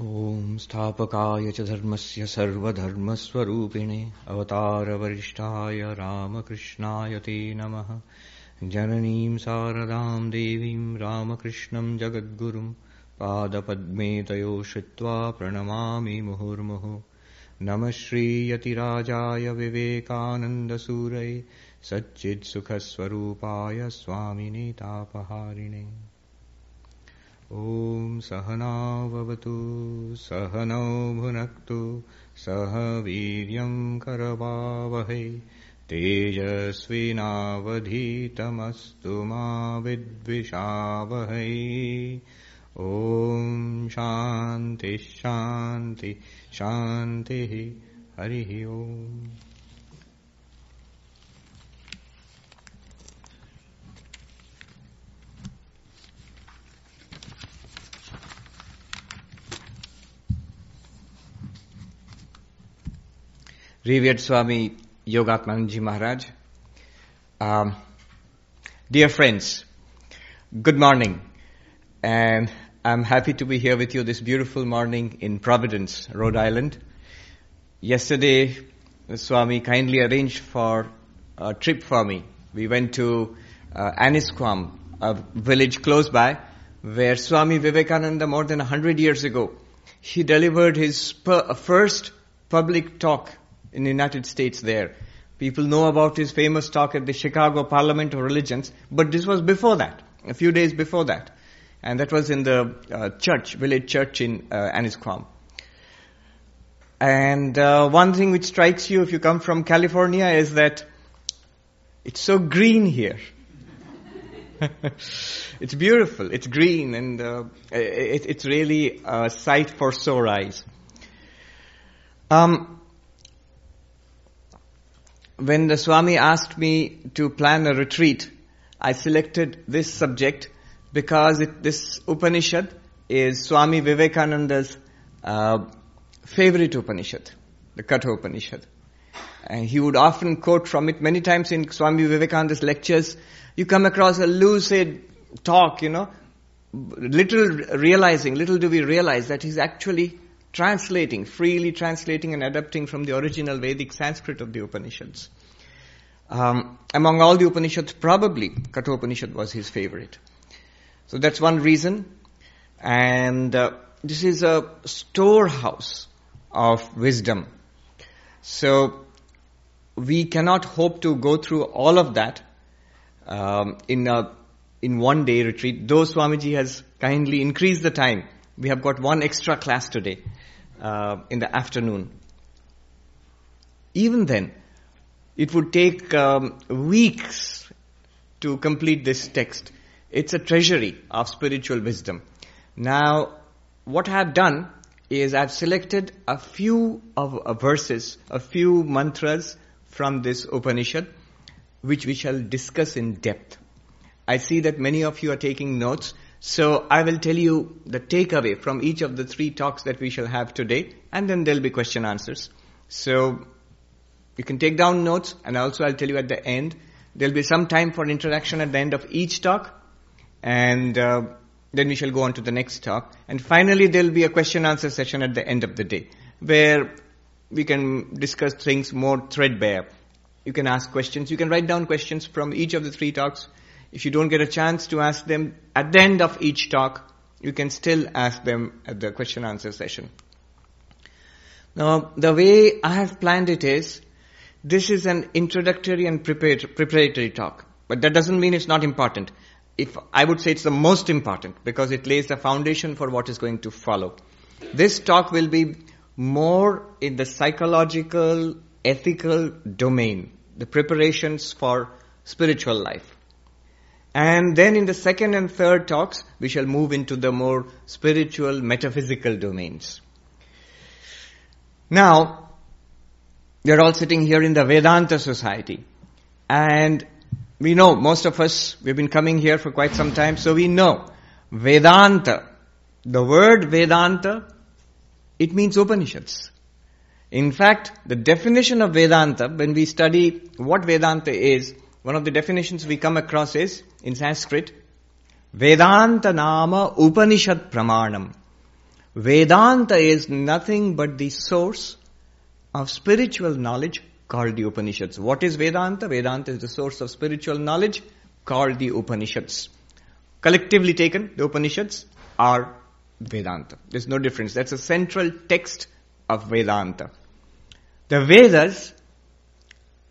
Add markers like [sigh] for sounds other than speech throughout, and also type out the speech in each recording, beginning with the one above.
ॐ स्थापकाय च धर्मस्य सर्वधर्मस्वरूपिणे अवतारवरिष्ठाय रामकृष्णाय ते नमः। जननीं शारदां देवीं रामकृष्णं जगद्गुरुं पादपद्मे तयो श्रुत्वा प्रणमामि मुहुर्मुहुः। नमः श्रीयतिराजाय विवेकानन्दसूरये सच्चित्सुखस्वरूपाय स्वामिने तापहारिणे ॐ सहनाववतु, सहनौ भुनक्तु, सह वीर्यं करवावहै, तेजस्विनावधीतमस्तु मा विद्विषावहै। ॐ शान्तिः, शान्ति, शान्तिः, हरिः ओम्। Revered Swami Yogatmanji Maharaj. Um, dear friends, good morning. And I'm happy to be here with you this beautiful morning in Providence, Rhode Island. Yesterday, Swami kindly arranged for a trip for me. We went to uh, Annisquam, a village close by, where Swami Vivekananda, more than a hundred years ago, he delivered his per- first public talk in the United States there. People know about his famous talk at the Chicago Parliament of Religions, but this was before that, a few days before that. And that was in the uh, church, village church in uh, Annisquam. And uh, one thing which strikes you if you come from California is that it's so green here. [laughs] it's beautiful, it's green, and uh, it, it's really a sight for sore eyes. Um, when the Swami asked me to plan a retreat, I selected this subject because it, this Upanishad is Swami Vivekananda's uh, favorite Upanishad, the Katha Upanishad. And he would often quote from it many times in Swami Vivekananda's lectures. You come across a lucid talk, you know, little realizing, little do we realize that he's actually translating, freely translating and adapting from the original Vedic Sanskrit of the Upanishads. Um, among all the Upanishads, probably Kathopanishad was his favorite. So that's one reason. And uh, this is a storehouse of wisdom. So we cannot hope to go through all of that um, in a in one day retreat. Though Swamiji has kindly increased the time, we have got one extra class today uh, in the afternoon. Even then, it would take um, weeks to complete this text. It's a treasury of spiritual wisdom. Now, what I have done is I've selected a few of uh, verses, a few mantras from this Upanishad, which we shall discuss in depth. I see that many of you are taking notes. So I will tell you the takeaway from each of the three talks that we shall have today, and then there'll be question answers. So you can take down notes, and also I'll tell you at the end. There'll be some time for interaction at the end of each talk, and uh, then we shall go on to the next talk. And finally, there'll be a question answer session at the end of the day, where we can discuss things more threadbare. You can ask questions. You can write down questions from each of the three talks if you don't get a chance to ask them at the end of each talk, you can still ask them at the question answer session. Now, the way I have planned it is, this is an introductory and preparatory talk. But that doesn't mean it's not important. If I would say it's the most important because it lays the foundation for what is going to follow. This talk will be more in the psychological, ethical domain, the preparations for spiritual life. And then in the second and third talks, we shall move into the more spiritual, metaphysical domains. Now, we are all sitting here in the Vedanta Society. And we know, most of us, we've been coming here for quite some time, so we know Vedanta. The word Vedanta, it means Upanishads. In fact, the definition of Vedanta, when we study what Vedanta is, one of the definitions we come across is, in Sanskrit, Vedanta Nama Upanishad Pramanam. Vedanta is nothing but the source of spiritual knowledge called the Upanishads. What is Vedanta? Vedanta is the source of spiritual knowledge called the Upanishads. Collectively taken, the Upanishads are Vedanta. There's no difference. That's a central text of Vedanta. The Vedas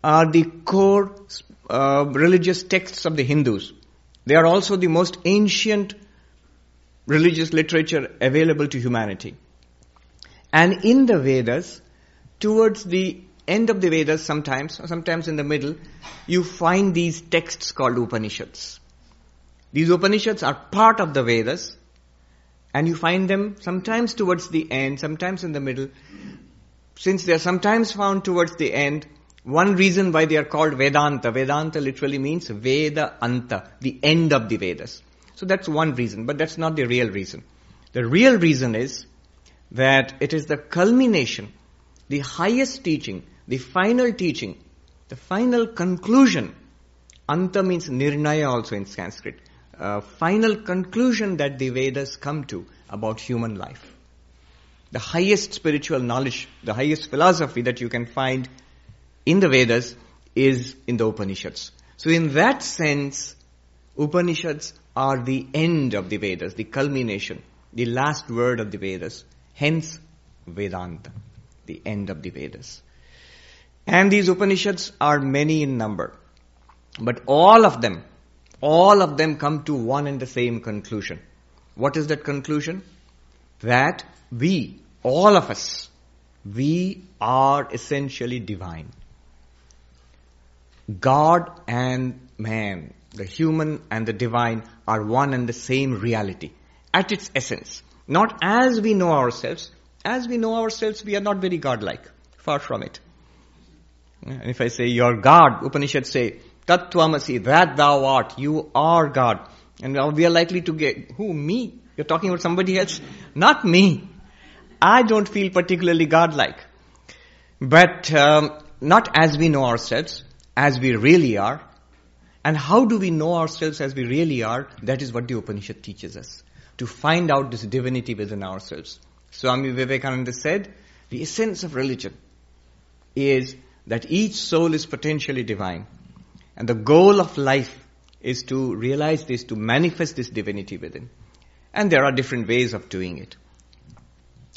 are the core uh, religious texts of the Hindus. They are also the most ancient religious literature available to humanity. And in the Vedas, towards the end of the Vedas sometimes, or sometimes in the middle, you find these texts called Upanishads. These Upanishads are part of the Vedas, and you find them sometimes towards the end, sometimes in the middle. Since they are sometimes found towards the end, one reason why they are called Vedanta, Vedanta literally means Veda Anta, the end of the Vedas. So that's one reason, but that's not the real reason. The real reason is that it is the culmination, the highest teaching, the final teaching, the final conclusion. Anta means nirnaya also in Sanskrit. Uh, final conclusion that the Vedas come to about human life. The highest spiritual knowledge, the highest philosophy that you can find in the Vedas is in the Upanishads. So in that sense, Upanishads are the end of the Vedas, the culmination, the last word of the Vedas. Hence, Vedanta, the end of the Vedas. And these Upanishads are many in number. But all of them, all of them come to one and the same conclusion. What is that conclusion? That we, all of us, we are essentially divine. God and man, the human and the divine are one and the same reality at its essence. Not as we know ourselves. As we know ourselves, we are not very godlike. Far from it. And if I say, you're God, Upanishad say, Tattvamasi, that thou art, you are God. And we are likely to get, who, me? You're talking about somebody else? Not me. I don't feel particularly godlike. But um, not as we know ourselves, as we really are. And how do we know ourselves as we really are? That is what the Upanishad teaches us. To find out this divinity within ourselves. Swami Vivekananda said, the essence of religion is that each soul is potentially divine. And the goal of life is to realize this, to manifest this divinity within. And there are different ways of doing it.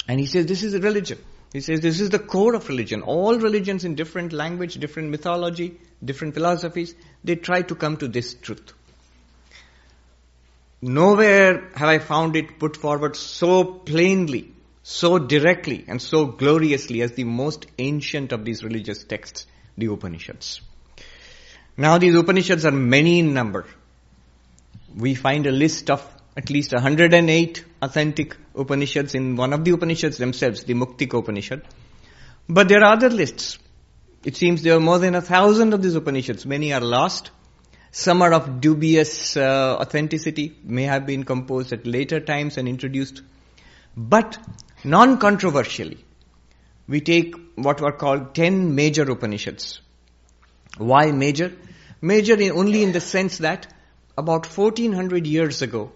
And he says this is a religion. He says this is the core of religion. All religions in different language, different mythology, different philosophies, they try to come to this truth. Nowhere have I found it put forward so plainly, so directly, and so gloriously as the most ancient of these religious texts, the Upanishads. Now these Upanishads are many in number. We find a list of at least 108 authentic Upanishads in one of the Upanishads themselves, the Muktika Upanishad. But there are other lists. It seems there are more than a thousand of these Upanishads. Many are lost. Some are of dubious uh, authenticity, may have been composed at later times and introduced. But non-controversially, we take what were called 10 major Upanishads. Why major? Major in, only in the sense that about 1400 years ago,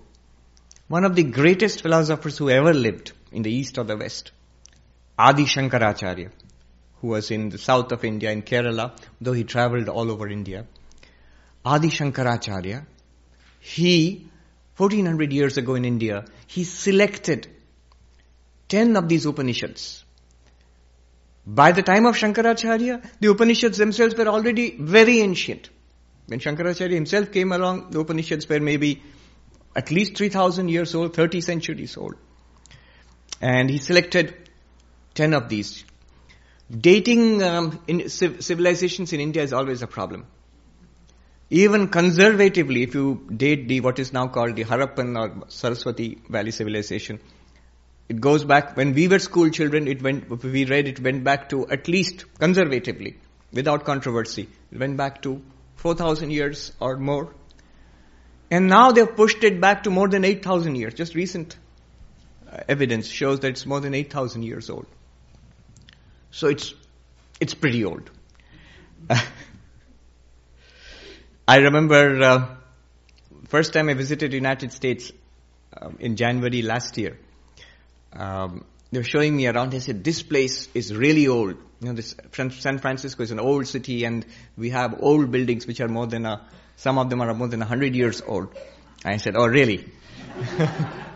one of the greatest philosophers who ever lived in the east or the west, Adi Shankaracharya, who was in the south of India, in Kerala, though he traveled all over India. Adi Shankaracharya, he, 1400 years ago in India, he selected 10 of these Upanishads. By the time of Shankaracharya, the Upanishads themselves were already very ancient. When Shankaracharya himself came along, the Upanishads were maybe at least 3000 years old, 30 centuries old. And he selected 10 of these. Dating um, in civilizations in India is always a problem. Even conservatively, if you date the what is now called the Harappan or Saraswati Valley civilization, it goes back when we were school children. It went we read it went back to at least conservatively, without controversy, it went back to 4,000 years or more. And now they've pushed it back to more than 8,000 years. Just recent uh, evidence shows that it's more than 8,000 years old. So it's, it's pretty old. [laughs] I remember uh, first time I visited United States um, in January last year. um, they were showing me around. They said, this place is really old. You know, this San Francisco is an old city and we have old buildings which are more than a, some of them are more than hundred years old. I said, oh really? [laughs]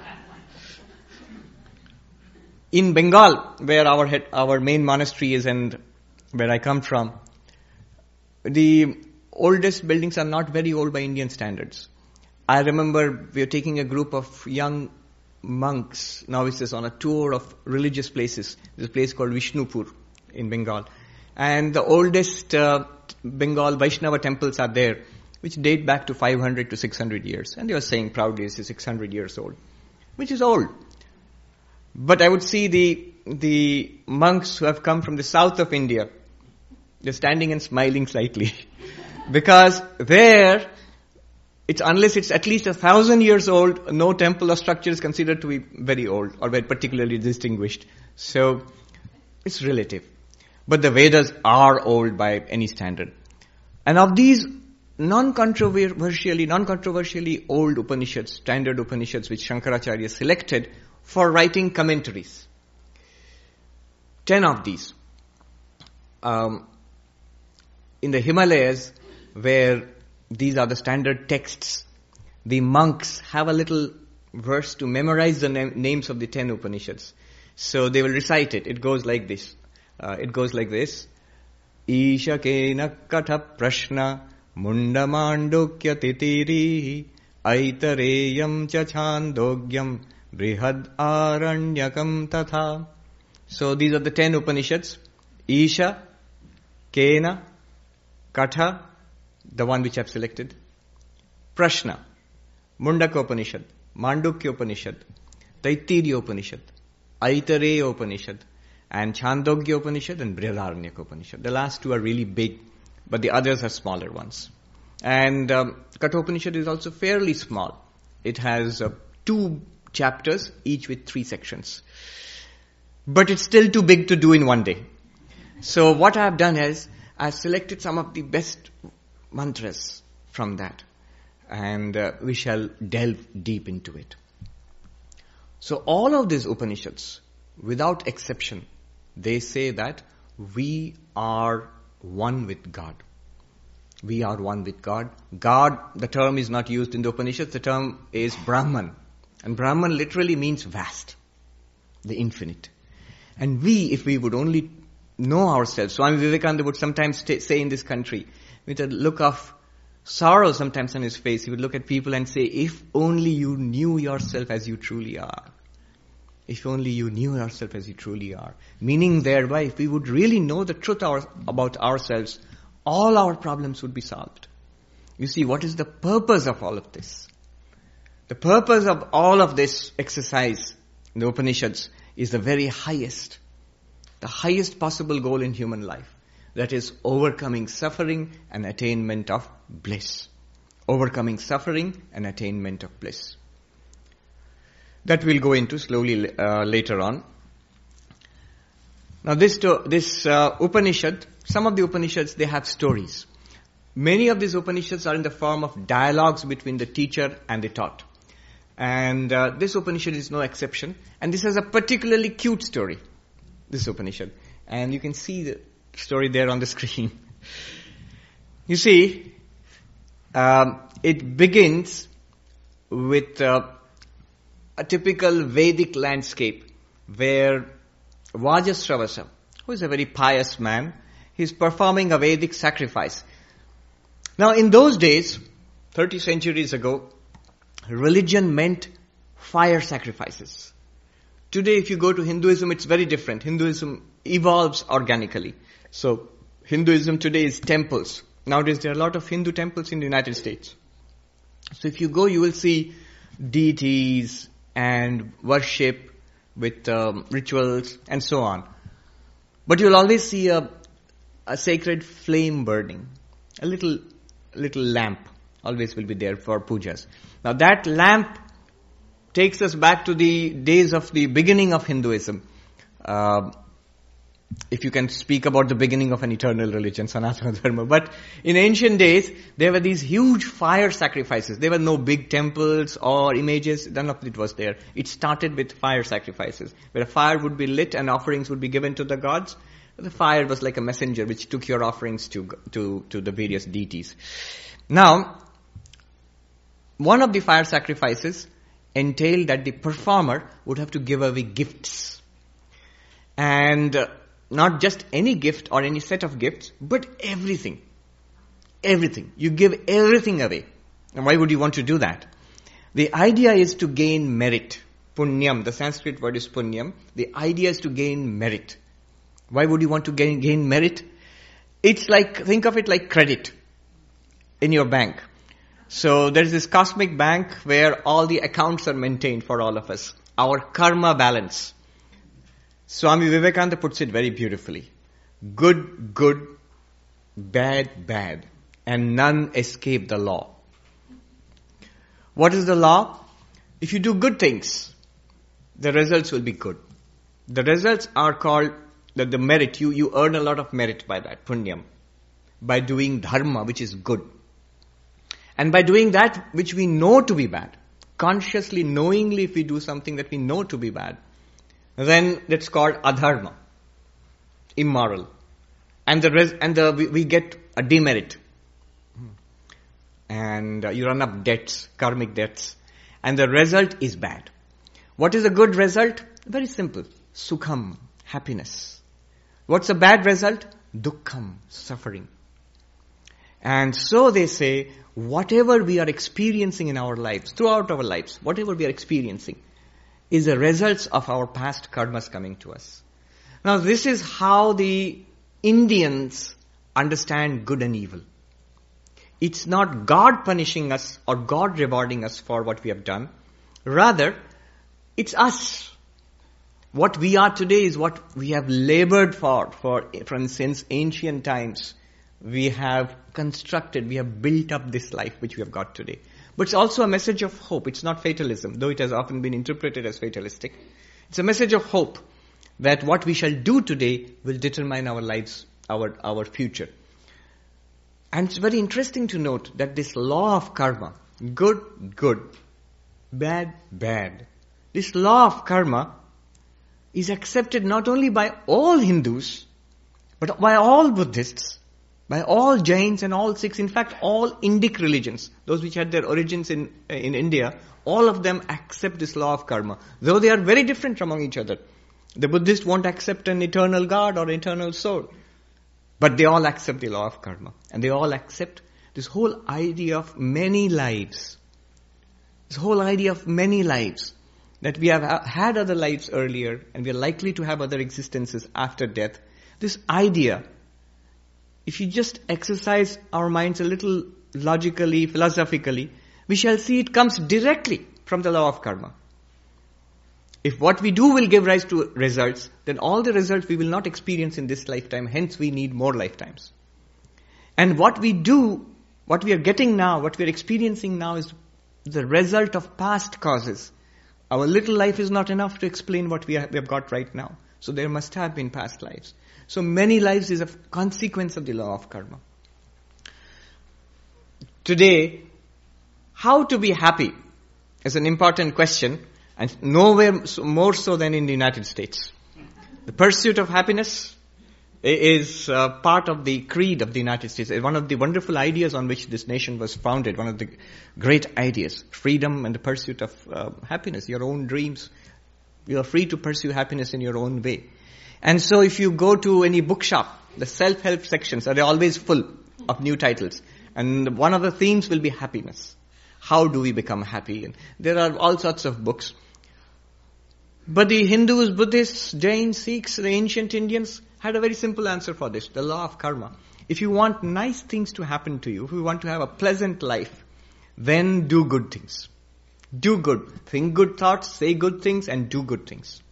In Bengal, where our head, our main monastery is and where I come from, the oldest buildings are not very old by Indian standards. I remember we were taking a group of young monks, novices, on a tour of religious places. A place called Vishnupur in Bengal. And the oldest uh, Bengal Vaishnava temples are there, which date back to 500 to 600 years. And they were saying proudly this is 600 years old, which is old. But I would see the, the monks who have come from the south of India, they're standing and smiling slightly. [laughs] because there, it's unless it's at least a thousand years old, no temple or structure is considered to be very old or very particularly distinguished. So, it's relative. But the Vedas are old by any standard. And of these non-controversially, non-controversially old Upanishads, standard Upanishads which Shankaracharya selected for writing commentaries. Ten of these. Um, in the Himalayas, where these are the standard texts, the monks have a little verse to memorize the na- names of the ten Upanishads. So they will recite it. It goes like this. Uh, it goes like this. Isha kena katha prashna mundamandukya titiri aitareyam cha chandogyam Brihad Aranyakam Tatha. So these are the ten Upanishads. Isha, Kena, Katha, the one which I've selected. Prashna, Mundaka Upanishad, Mandukya Upanishad, Taittiriya Upanishad, Aitareya Upanishad, and Chandogya Upanishad and Brihadaranyaka Upanishad. The last two are really big, but the others are smaller ones. And um, Katha Upanishad is also fairly small. It has uh, two chapters, each with three sections. But it's still too big to do in one day. So what I've done is, I've selected some of the best mantras from that. And uh, we shall delve deep into it. So all of these Upanishads, without exception, they say that we are one with God. We are one with God. God, the term is not used in the Upanishads, the term is Brahman. And Brahman literally means vast, the infinite. And we, if we would only know ourselves, Swami Vivekananda would sometimes say in this country, with a look of sorrow sometimes on his face, he would look at people and say, if only you knew yourself as you truly are. If only you knew yourself as you truly are. Meaning thereby, if we would really know the truth our, about ourselves, all our problems would be solved. You see, what is the purpose of all of this? The purpose of all of this exercise in the Upanishads is the very highest, the highest possible goal in human life. That is overcoming suffering and attainment of bliss. Overcoming suffering and attainment of bliss. That we'll go into slowly uh, later on. Now this, to, this uh, Upanishad, some of the Upanishads, they have stories. Many of these Upanishads are in the form of dialogues between the teacher and the taught. And uh, this Upanishad is no exception. And this has a particularly cute story, this Upanishad. And you can see the story there on the [laughs] screen. you see, um, it begins with uh, a typical Vedic landscape where Vajasravasa, who is a very pious man, he's performing a Vedic sacrifice. Now in those days, 30 centuries ago, religion meant fire sacrifices. Today, if you go to Hinduism, it's very different. Hinduism evolves organically. So, Hinduism today is temples. Nowadays, there are a lot of Hindu temples in the United States. So, if you go, you will see deities and worship with um, rituals and so on. But you'll always see a, a sacred flame burning, a little, little lamp always will be there for pujas. Now that lamp takes us back to the days of the beginning of Hinduism. Uh, if you can speak about the beginning of an eternal religion, Sanatana [laughs] Dharma. But in ancient days, there were these huge fire sacrifices. There were no big temples or images. None of it was there. It started with fire sacrifices, where a fire would be lit and offerings would be given to the gods. The fire was like a messenger which took your offerings to, to, to the various deities. Now, one of the fire sacrifices entailed that the performer would have to give away gifts. And uh, not just any gift or any set of gifts, but everything. Everything. You give everything away. And why would you want to do that? The idea is to gain merit. Punyam, the Sanskrit word is punyam. The idea is to gain merit. Why would you want to gain, gain merit? It's like, think of it like credit in your bank. So there's this cosmic bank where all the accounts are maintained for all of us. Our karma balance. Swami Vivekananda puts it very beautifully. Good, good, bad, bad, and none escape the law. What is the law? If you do good things, the results will be good. The results are called the, the merit. You, you earn a lot of merit by that, punyam, by doing dharma, which is good. And by doing that which we know to be bad, consciously, knowingly, if we do something that we know to be bad, then that's called adharma, immoral. And the res- and the we, we, get a demerit, and uh, you run up debts, karmic debts, and the result is bad. What is a good result? Very simple: sukham, happiness. What's a bad result? Dukkham, suffering. And so they say, whatever we are experiencing in our lives, throughout our lives, whatever we are experiencing, is the results of our past karmas coming to us. Now this is how the Indians understand good and evil. It's not God punishing us or God rewarding us for what we have done. Rather, it's us. What we are today is what we have labored for, for, from since ancient times. We have constructed, we have built up this life which we have got today. But it's also a message of hope. It's not fatalism, though it has often been interpreted as fatalistic. It's a message of hope that what we shall do today will determine our lives, our, our future. And it's very interesting to note that this law of karma, good, good, bad, bad, this law of karma is accepted not only by all Hindus, but by all Buddhists, by all Jains and all Sikhs, in fact, all Indic religions, those which had their origins in, in India, all of them accept this law of karma, though they are very different among each other. The Buddhists won't accept an eternal God or eternal soul, but they all accept the law of karma, and they all accept this whole idea of many lives. This whole idea of many lives. That we have had other lives earlier, and we are likely to have other existences after death. This idea if you just exercise our minds a little logically, philosophically, we shall see it comes directly from the law of karma. If what we do will give rise to results, then all the results we will not experience in this lifetime, hence we need more lifetimes. And what we do, what we are getting now, what we are experiencing now is the result of past causes. Our little life is not enough to explain what we have, got right now. So there must have been past lives. So many lives is a consequence of the law of karma. Today, how to be happy is an important question and nowhere more so than in the United States. The pursuit of happiness is uh, part of the creed of the United States. One of the wonderful ideas on which this nation was founded, one of the great ideas. Freedom and the pursuit of uh, happiness, your own dreams. You are free to pursue happiness in your own way. And so if you go to any bookshop, the self-help sections are always full of new titles. And one of the themes will be happiness. How do we become happy? And there are all sorts of books. But the Hindus, Buddhists, Jains, Sikhs, the ancient Indians had a very simple answer for this, the law of karma. If you want nice things to happen to you, if you want to have a pleasant life, then do good things. Do good. Think good thoughts, say good things, and do good things.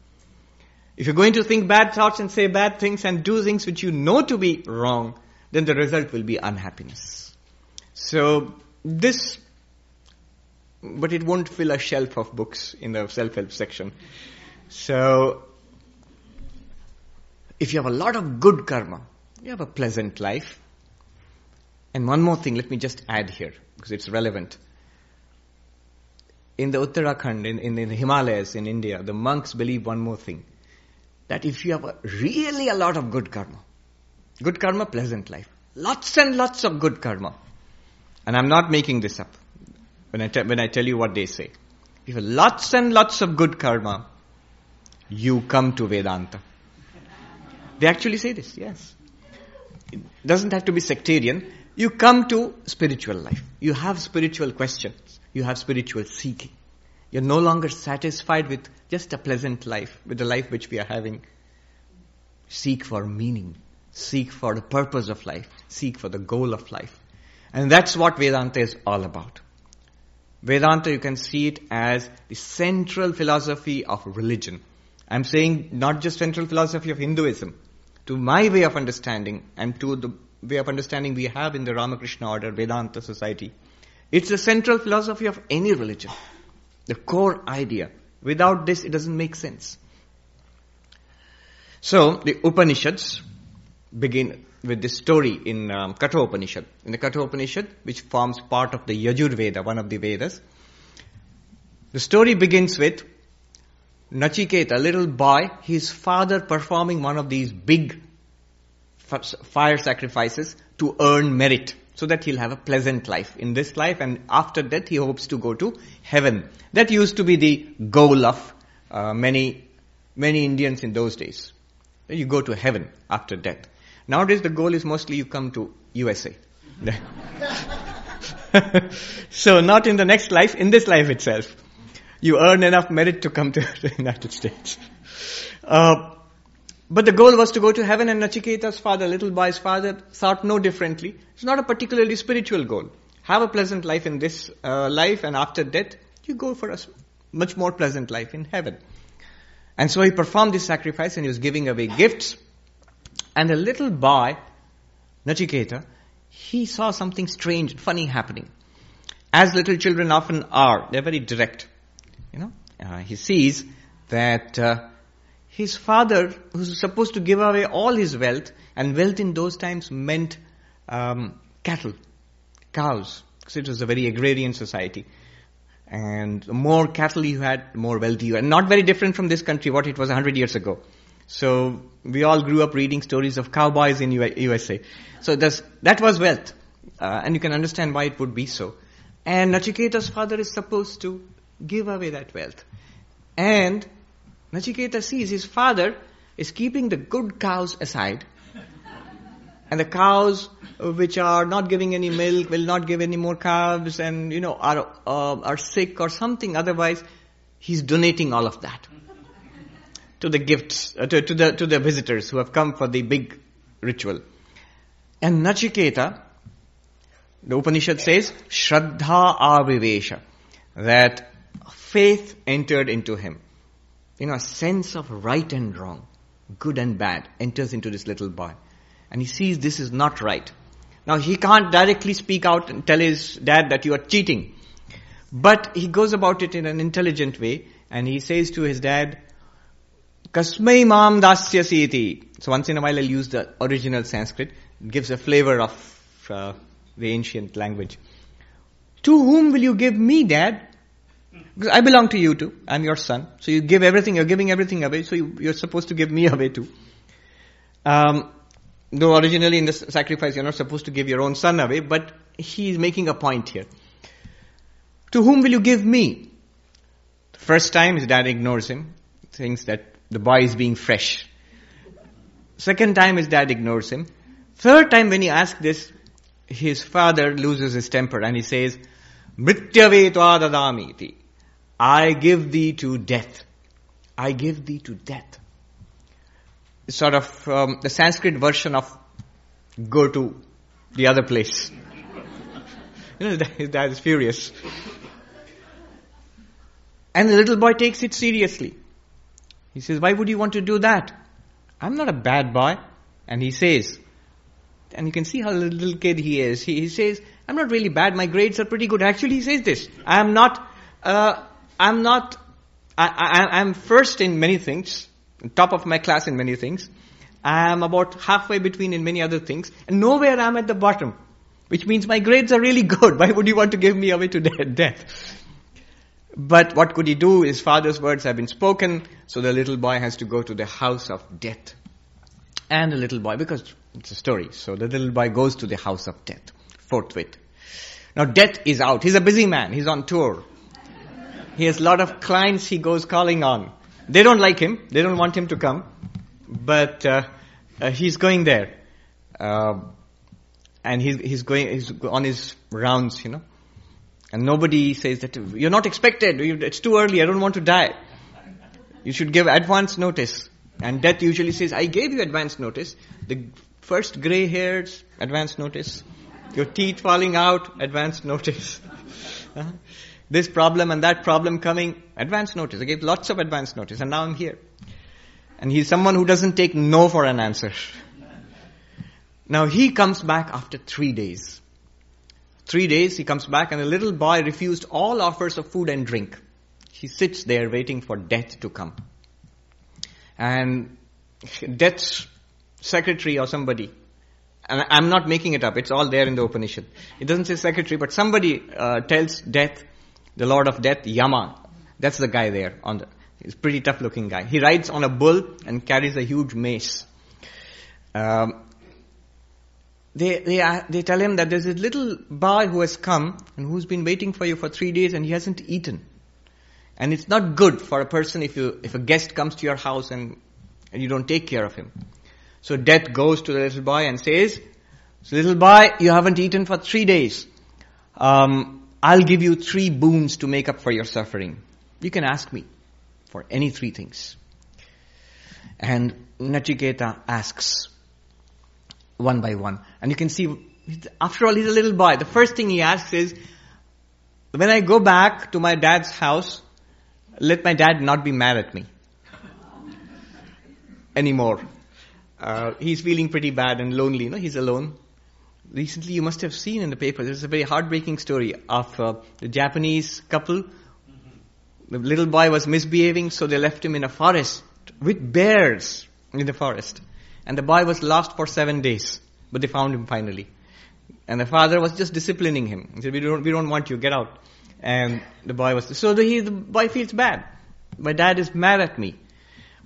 If you're going to think bad thoughts and say bad things and do things which you know to be wrong, then the result will be unhappiness. So this, but it won't fill a shelf of books in the self-help section. So if you have a lot of good karma, you have a pleasant life. And one more thing, let me just add here, because it's relevant. In the Uttarakhand, in, in, in the Himalayas, in India, the monks believe one more thing. That if you have a, really a lot of good karma, good karma, pleasant life, lots and lots of good karma, and I'm not making this up when I, te- when I tell you what they say. If you have lots and lots of good karma, you come to Vedanta. They actually say this, yes. It doesn't have to be sectarian. You come to spiritual life. You have spiritual questions. You have spiritual seeking. You're no longer satisfied with just a pleasant life, with the life which we are having. Seek for meaning. Seek for the purpose of life. Seek for the goal of life. And that's what Vedanta is all about. Vedanta, you can see it as the central philosophy of religion. I'm saying not just central philosophy of Hinduism. To my way of understanding and to the way of understanding we have in the Ramakrishna order, Vedanta society, it's the central philosophy of any religion. The core idea. Without this, it doesn't make sense. So, the Upanishads begin with this story in um, Kathopanishad. In the Kathopanishad, which forms part of the Yajur Veda, one of the Vedas, the story begins with Nachiketa, a little boy, his father performing one of these big fire sacrifices to earn merit so that he'll have a pleasant life in this life and after death he hopes to go to heaven. That used to be the goal of uh, many, many Indians in those days. You go to heaven after death. Nowadays the goal is mostly you come to USA. [laughs] so not in the next life, in this life itself. You earn enough merit to come to [laughs] the United States. Uh, but the goal was to go to heaven and Nachiketa's father, little boy's father, thought no differently. It's not a particularly spiritual goal. Have a pleasant life in this uh, life and after death, you go for a much more pleasant life in heaven. And so he performed this sacrifice and he was giving away gifts and the little boy, Nachiketa, he saw something strange, and funny happening. As little children often are, they're very direct. You know, uh, he sees that uh, his father, who's supposed to give away all his wealth, and wealth in those times meant um, cattle, cows, because it was a very agrarian society. And the more cattle you had, the more wealthy you had. Not very different from this country, what it was a hundred years ago. So we all grew up reading stories of cowboys in USA. So that was wealth. Uh, and you can understand why it would be so. And Nachiketa's father is supposed to give away that wealth. And Nachiketa sees his father is keeping the good cows aside. and the cows which are not giving any milk will not give any more calves and, you know, are, uh, are sick or something. Otherwise, he's donating all of that to the gifts, uh, to, to, the, to the visitors who have come for the big ritual. And Nachiketa, the Upanishad says, Shraddha avivesha, that faith entered into him. You know, a sense of right and wrong, good and bad enters into this little boy. And he sees this is not right. Now he can't directly speak out and tell his dad that you are cheating. But he goes about it in an intelligent way and he says to his dad, Kasmai mam dasyasiti. So once in a while I'll use the original Sanskrit. It gives a flavor of uh, the ancient language. To whom will you give me, Dad? Because I belong to you too. I'm your son. So you give everything, you're giving everything away, so you, are supposed to give me away too. Um, though originally in the sacrifice you're not supposed to give your own son away, but he's making a point here. To whom will you give me? The first time his dad ignores him, thinks that the boy is being fresh. Second time his dad ignores him. Third time when he asks this, his father loses his temper and he says, Mrityave dadamiti. I give thee to death. I give thee to death. It's sort of um, the Sanskrit version of go to the other place. [laughs] you know, his dad is furious. And the little boy takes it seriously. He says, why would you want to do that? I'm not a bad boy. And he says, and you can see how little kid he is. He, he says, I'm not really bad. My grades are pretty good. Actually, he says this. I am not, uh, I'm not, I, I, I'm first in many things, top of my class in many things. I am about halfway between in many other things, and nowhere I am at the bottom, which means my grades are really [laughs] good. Why would you want to give me away to death? But what could he do? His father's words have been spoken, so the little boy has to go to the house of death. And the little boy, because it's a story, so the little boy goes to the house of death, forthwith. Now death is out. He's a busy man. He's on tour. He has a lot of clients he goes calling on. They don't like him. They don't want him to come. But uh, uh, he's going there. Uh, and he's, he's going, he's on his rounds, you know. And nobody says that, you're not expected, it's too early, I don't want to die. You should give advance notice. And death usually says, I gave you advance notice. The first gray hairs, advance notice. Your teeth falling out, advance notice. [laughs] this problem and that problem coming, advance notice. I gave lots of advance notice and now I'm here. And he's someone who doesn't take no for an answer. Now he comes back after three days. Three days he comes back and the little boy refused all offers of food and drink. He sits there waiting for death to come. And death's secretary or somebody, and I'm not making it up, it's all there in the Upanishad. It doesn't say secretary, but somebody uh, tells death, the lord of death, Yama. That's the guy there on the, he's a pretty tough looking guy. He rides on a bull and carries a huge mace. Um, they, they, uh, they tell him that there's a little boy who has come and who's been waiting for you for three days and he hasn't eaten. And it's not good for a person if you, if a guest comes to your house and, and you don't take care of him. So death goes to the little boy and says, little boy, you haven't eaten for three days. Um, I'll give you three boons to make up for your suffering. You can ask me for any three things. And Nachiketa asks, one by one. And you can see, after all, he's a little boy. The first thing he asks is, when I go back to my dad's house, let my dad not be mad at me anymore. Uh, he's feeling pretty bad and lonely. You know, he's alone. Recently, you must have seen in the paper. There's a very heartbreaking story of uh, the Japanese couple. The little boy was misbehaving, so they left him in a forest with bears in the forest. And the boy was lost for seven days, but they found him finally. And the father was just disciplining him. He said, we don't, we don't want you, get out. And the boy was, so the, he, the boy feels bad. My dad is mad at me.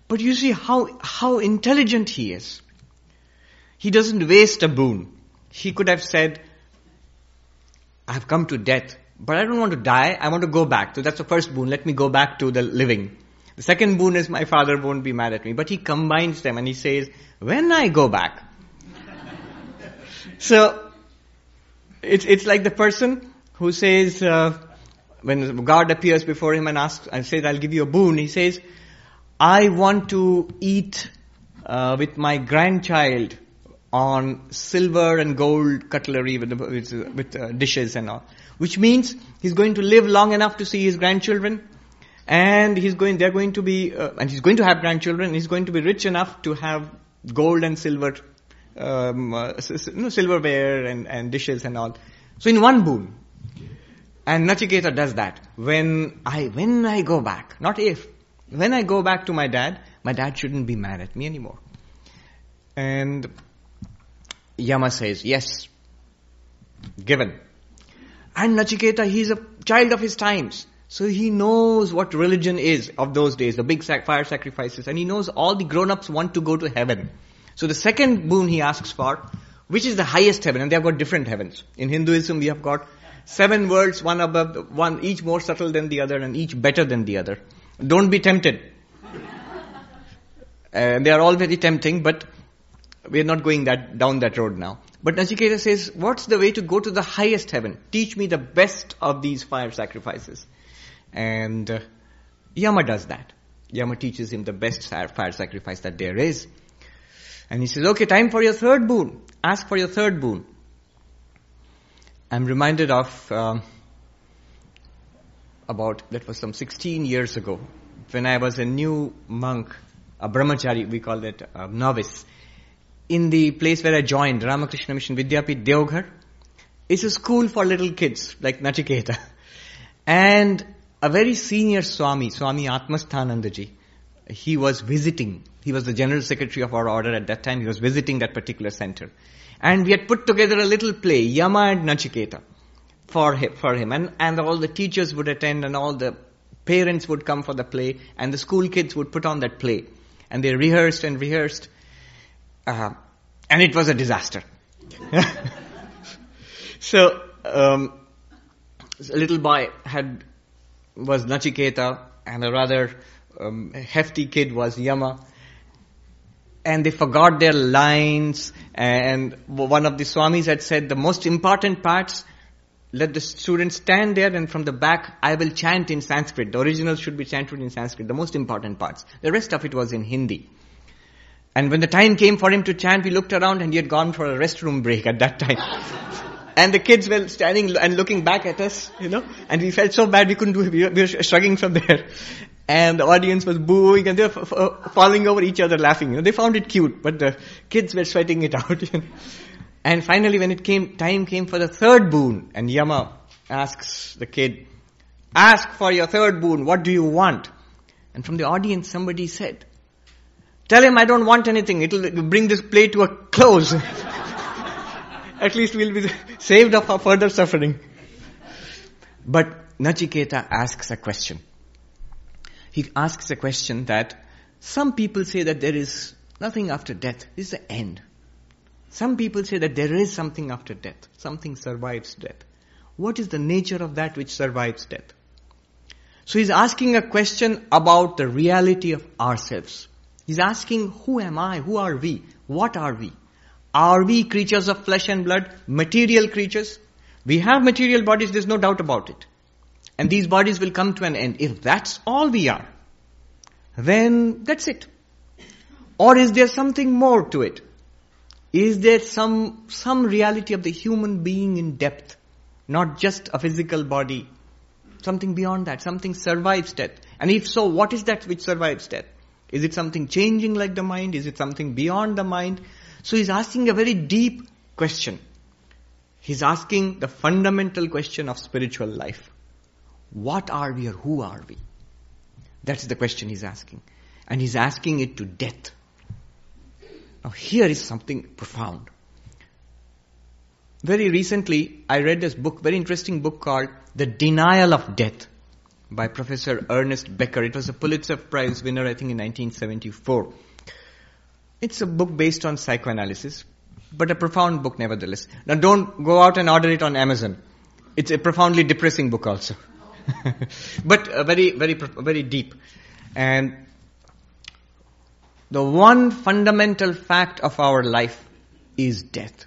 But you see how, how intelligent he is. He doesn't waste a boon. He could have said, I've come to death, but I don't want to die. I want to go back. So that's the first boon. Let me go back to the living. The second boon is my father won't be mad at me. But he combines them and he says, when I go back. [laughs] so, it's, it's like the person who says, uh, when God appears before him and asks, and says, I'll give you a boon, he says, I want to eat uh, with my grandchild on silver and gold cutlery with, with, with uh, dishes and all. Which means he's going to live long enough to see his grandchildren and he's going, they're going to be, uh, and he's going to have grandchildren, he's going to be rich enough to have gold and silver, um, uh, silverware and, and dishes and all. So in one boon. And Nachiketa does that. When I, when I go back, not if, when I go back to my dad, my dad shouldn't be mad at me anymore. And Yama says, yes, given. And Nachiketa, he's a child of his times. So he knows what religion is of those days, the big fire sacrifices, and he knows all the grown-ups want to go to heaven. So the second boon he asks for, which is the highest heaven, and they have got different heavens. In Hinduism, we have got seven worlds, one above, one, each more subtle than the other, and each better than the other. Don't be tempted. and [laughs] uh, they are all very tempting, but we are not going that, down that road now. But Nachiketa says, what's the way to go to the highest heaven? Teach me the best of these fire sacrifices. And uh, Yama does that. Yama teaches him the best fire sacrifice that there is. And he says, okay, time for your third boon. Ask for your third boon. I'm reminded of um, about, that was some 16 years ago, when I was a new monk, a brahmachari, we call it a novice, in the place where I joined, Ramakrishna Mission Vidyapith Deoghar. It's a school for little kids, like Nachiketa. [laughs] And a very senior Swami, Swami Atmasthanandaji, he was visiting. He was the general secretary of our order at that time. He was visiting that particular center. And we had put together a little play, Yama and Nachiketa, for him, for him. And, and all the teachers would attend and all the parents would come for the play and the school kids would put on that play. And they rehearsed and rehearsed. Uh, and it was a disaster. [laughs] so, um, a little boy had, was Nachiketa and a rather um, hefty kid was Yama. And they forgot their lines and one of the Swamis had said the most important parts let the students stand there and from the back I will chant in Sanskrit. The original should be chanted in Sanskrit, the most important parts. The rest of it was in Hindi. And when the time came for him to chant, we looked around and he had gone for a restroom break at that time. [laughs] and the kids were standing and looking back at us, you know, and we felt so bad we couldn't do it. We were, shrugging from there. [laughs] And the audience was booing and they were f- f- falling over each other laughing. You know, they found it cute, but the kids were sweating it [laughs] out. You know. And finally when it came, time came for the third boon, and Yama asks the kid, ask for your third boon, what do you want? And from the audience somebody said, tell him I don't want anything, it'll bring this play to a close. [laughs] At least we'll be saved of our further suffering. But Nachiketa asks a question. He asks a question that some people say that there is nothing after death. This is the end. Some people say that there is something after death. Something survives death. What is the nature of that which survives death? So he's asking a question about the reality of ourselves. He's asking, who am I? Who are we? What are we? Are we creatures of flesh and blood? Material creatures? We have material bodies, there's no doubt about it. And these bodies will come to an end. If that's all we are, then that's it. Or is there something more to it? Is there some, some reality of the human being in depth? Not just a physical body. Something beyond that. Something survives death. And if so, what is that which survives death? Is it something changing like the mind? Is it something beyond the mind? So he's asking a very deep question. He's asking the fundamental question of spiritual life. What are we or who are we? That's the question he's asking. And he's asking it to death. Now here is something profound. Very recently, I read this book, very interesting book called The Denial of Death by Professor Ernest Becker. It was a Pulitzer Prize winner, I think, in 1974. It's a book based on psychoanalysis, but a profound book nevertheless. Now don't go out and order it on Amazon. It's a profoundly depressing book also. [laughs] but uh, very, very, very deep. And the one fundamental fact of our life is death.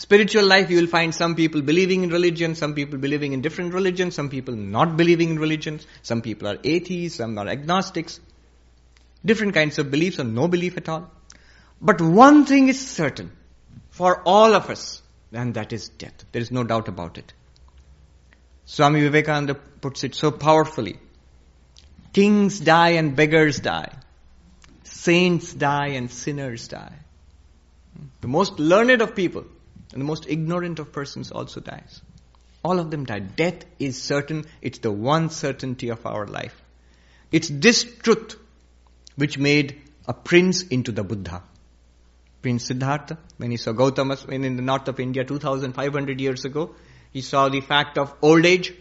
Spiritual life, you will find some people believing in religion, some people believing in different religions, some people not believing in religions, some people are atheists, some are agnostics. Different kinds of beliefs or no belief at all. But one thing is certain for all of us, and that is death. There is no doubt about it. Swami Vivekananda puts it so powerfully. Kings die and beggars die. Saints die and sinners die. The most learned of people and the most ignorant of persons also dies. All of them die. Death is certain. It's the one certainty of our life. It's this truth which made a prince into the Buddha. Prince Siddhartha, when he saw Gautama in the north of India 2500 years ago, he saw the fact of old age,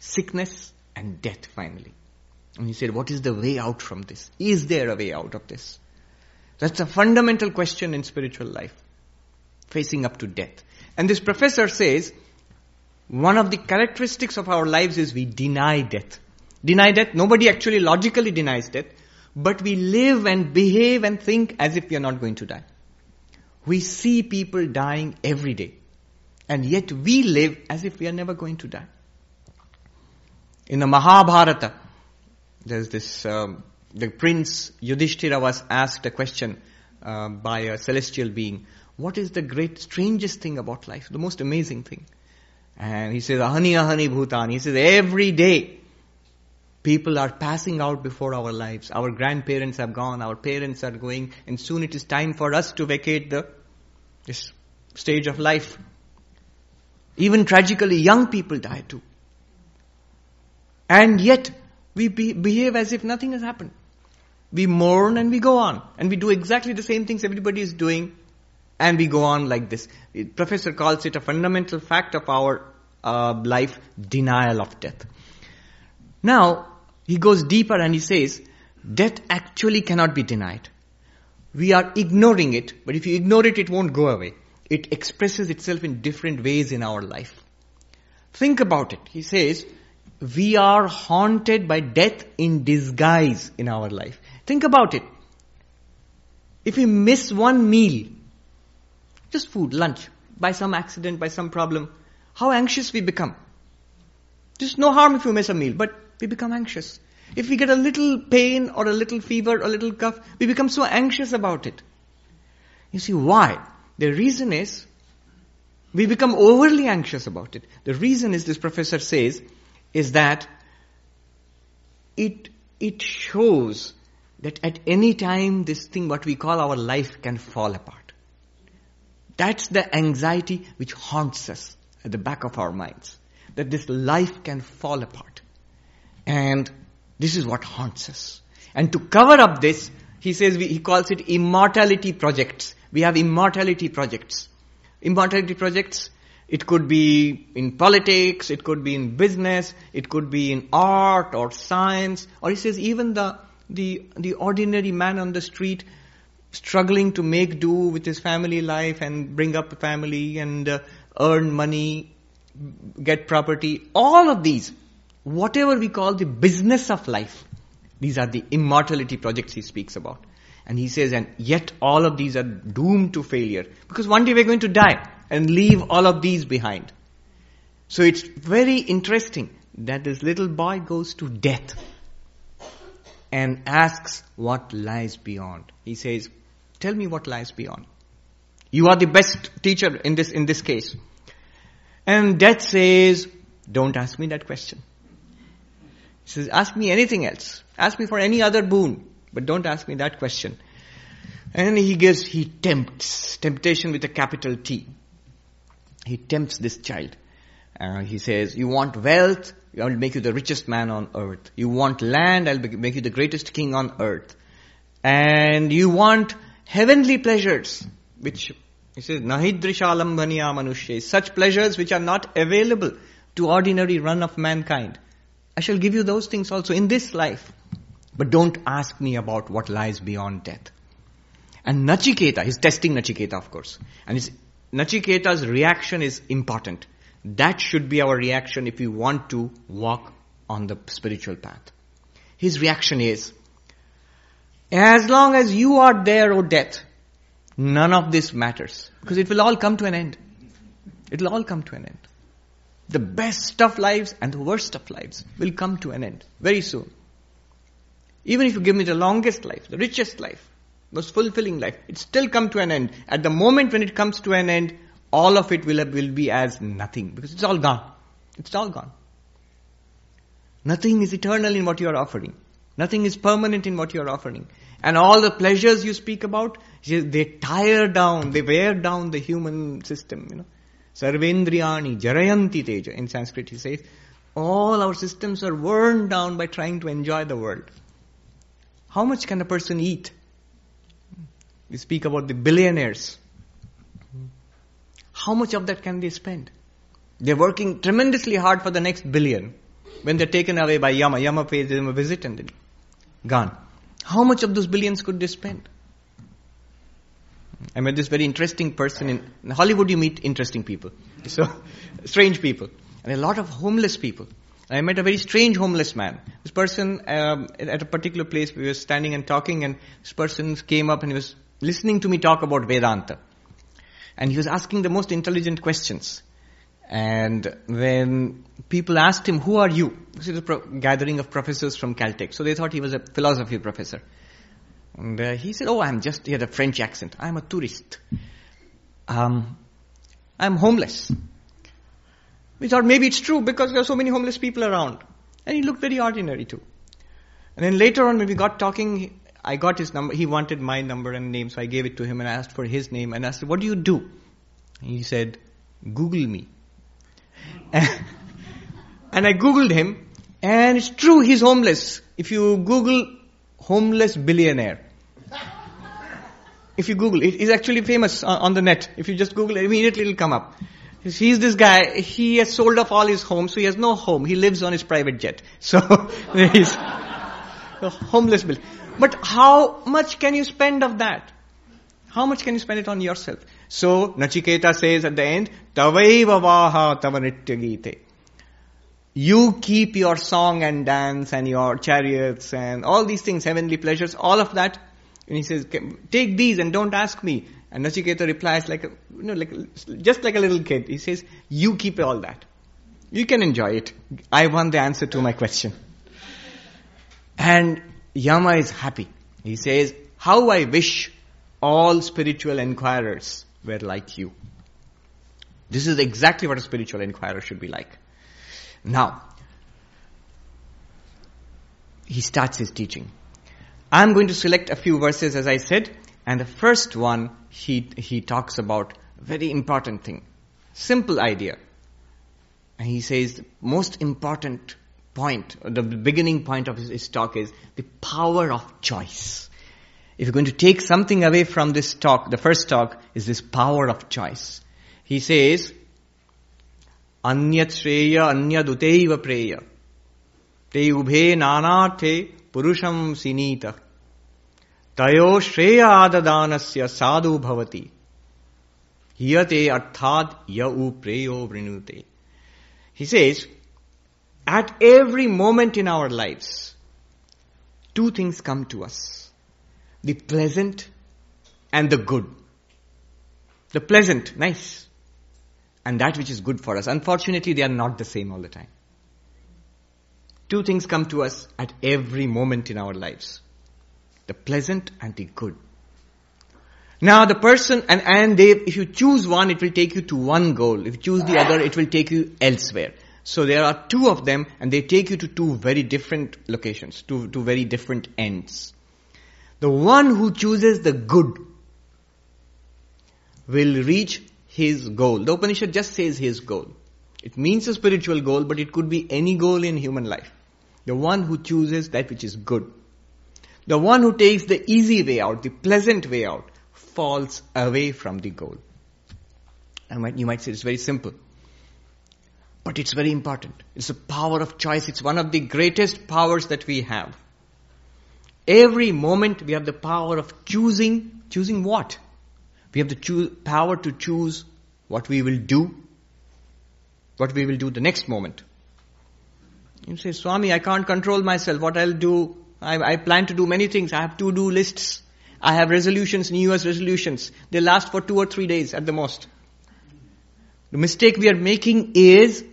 sickness, and death finally. And he said, what is the way out from this? Is there a way out of this? That's a fundamental question in spiritual life. Facing up to death. And this professor says, one of the characteristics of our lives is we deny death. Deny death, nobody actually logically denies death, but we live and behave and think as if we are not going to die. We see people dying every day, and yet we live as if we are never going to die. In the Mahabharata, there's this, um, the prince Yudhishthira was asked a question uh, by a celestial being. What is the great, strangest thing about life? The most amazing thing. And he says, Ahani Ahani Bhutan. He says, every day, people are passing out before our lives. Our grandparents have gone, our parents are going, and soon it is time for us to vacate the this stage of life. Even tragically, young people die too. And yet, we be- behave as if nothing has happened. We mourn and we go on. And we do exactly the same things everybody is doing and we go on like this. The professor calls it a fundamental fact of our uh, life, denial of death. Now, he goes deeper and he says, death actually cannot be denied. We are ignoring it, but if you ignore it, it won't go away. It expresses itself in different ways in our life. Think about it. He says, we are haunted by death in disguise in our life. Think about it. If we miss one meal, just food, lunch, by some accident, by some problem, how anxious we become. There's no harm if you miss a meal, but we become anxious. If we get a little pain or a little fever or a little cough, we become so anxious about it. You see, why? The reason is we become overly anxious about it. The reason is, this professor says, is that it, it shows that at any time this thing, what we call our life, can fall apart. That's the anxiety which haunts us at the back of our minds. That this life can fall apart. And this is what haunts us. And to cover up this, he says, we, he calls it immortality projects. We have immortality projects. Immortality projects, it could be in politics, it could be in business, it could be in art or science, or he says even the, the, the ordinary man on the street struggling to make do with his family life and bring up a family and uh, earn money, get property, all of these, whatever we call the business of life, these are the immortality projects he speaks about. And he says, and yet all of these are doomed to failure. Because one day we're going to die and leave all of these behind. So it's very interesting that this little boy goes to death and asks what lies beyond. He says, tell me what lies beyond. You are the best teacher in this, in this case. And death says, don't ask me that question. He says, ask me anything else. Ask me for any other boon. But don't ask me that question. And he gives, he tempts, temptation with a capital T. He tempts this child. Uh, he says, you want wealth, I will make you the richest man on earth. You want land, I'll make you the greatest king on earth. And you want heavenly pleasures, which he says, Nahidrishalambhaniya manushya, such pleasures which are not available to ordinary run of mankind. I shall give you those things also in this life. But don't ask me about what lies beyond death. And Nachiketa, he's testing Nachiketa, of course. And his, Nachiketa's reaction is important. That should be our reaction if we want to walk on the spiritual path. His reaction is, as long as you are there, O death, none of this matters. Because it will all come to an end. It will all come to an end. The best of lives and the worst of lives will come to an end very soon. Even if you give me the longest life, the richest life, most fulfilling life, it still come to an end. At the moment when it comes to an end, all of it will, will be as nothing because it's all gone. It's all gone. Nothing is eternal in what you are offering. Nothing is permanent in what you are offering. And all the pleasures you speak about, they tire down, they wear down the human system, you know. Sarvendriyani jarayanti teja. In Sanskrit he says, all our systems are worn down by trying to enjoy the world. How much can a person eat? We speak about the billionaires. How much of that can they spend? They're working tremendously hard for the next billion. When they're taken away by Yama, Yama pays them a visit and then gone. How much of those billions could they spend? I met this very interesting person in, in Hollywood. You meet interesting people, so [laughs] strange people, and a lot of homeless people. I met a very strange homeless man. This person, um, at a particular place, we were standing and talking, and this person came up and he was listening to me talk about Vedanta. And he was asking the most intelligent questions. And when people asked him, who are you? This is a pro- gathering of professors from Caltech. So they thought he was a philosophy professor. And uh, he said, oh, I'm just, he had a French accent. I'm a tourist. Um, I'm homeless. We thought maybe it's true because there are so many homeless people around. And he looked very ordinary too. And then later on when we got talking, I got his number. He wanted my number and name, so I gave it to him and I asked for his name and I said, what do you do? He said, Google me. [laughs] and I Googled him and it's true, he's homeless. If you Google homeless billionaire. If you Google, it is actually famous on the net. If you just Google it, immediately it'll come up. He's this guy, he has sold off all his homes, so he has no home. He lives on his private jet. [laughs] So, he's a homeless bill. But how much can you spend of that? How much can you spend it on yourself? So, Nachiketa says at the end, Tavaiva vaha tava You keep your song and dance and your chariots and all these things, heavenly pleasures, all of that. And he says, take these and don't ask me. And Nachiketa replies like, you know, like, just like a little kid. He says, you keep all that. You can enjoy it. I want the answer to my question. And Yama is happy. He says, how I wish all spiritual inquirers were like you. This is exactly what a spiritual inquirer should be like. Now, he starts his teaching. I'm going to select a few verses as I said, and the first one he, he talks about very important thing. Simple idea. And he says the most important point, the beginning point of his, his talk is the power of choice. If you're going to take something away from this talk, the first talk is this power of choice. He says, Anyat Shreya Anyaduteva Preya. Te Ubhe Nanate Purusham Sinita. Tayo Shreya Adadanasya Sadhu Bhavati. Hiyate Arthad Yau Preyo Vrinute. He says, at every moment in our lives, two things come to us the pleasant and the good. The pleasant, nice. And that which is good for us. Unfortunately, they are not the same all the time. Two things come to us at every moment in our lives the pleasant and the good. Now the person, and, and they, if you choose one, it will take you to one goal. If you choose the other, it will take you elsewhere. So there are two of them, and they take you to two very different locations, to, to very different ends. The one who chooses the good will reach his goal. The Upanishad just says his goal. It means a spiritual goal, but it could be any goal in human life. The one who chooses that which is good. The one who takes the easy way out, the pleasant way out, falls away from the goal. And you might say it's very simple. But it's very important. It's the power of choice. It's one of the greatest powers that we have. Every moment we have the power of choosing, choosing what? We have the choo- power to choose what we will do, what we will do the next moment. You say, Swami, I can't control myself. What I'll do I, I plan to do many things. I have to-do lists. I have resolutions, New Year's resolutions. They last for two or three days at the most. The mistake we are making is,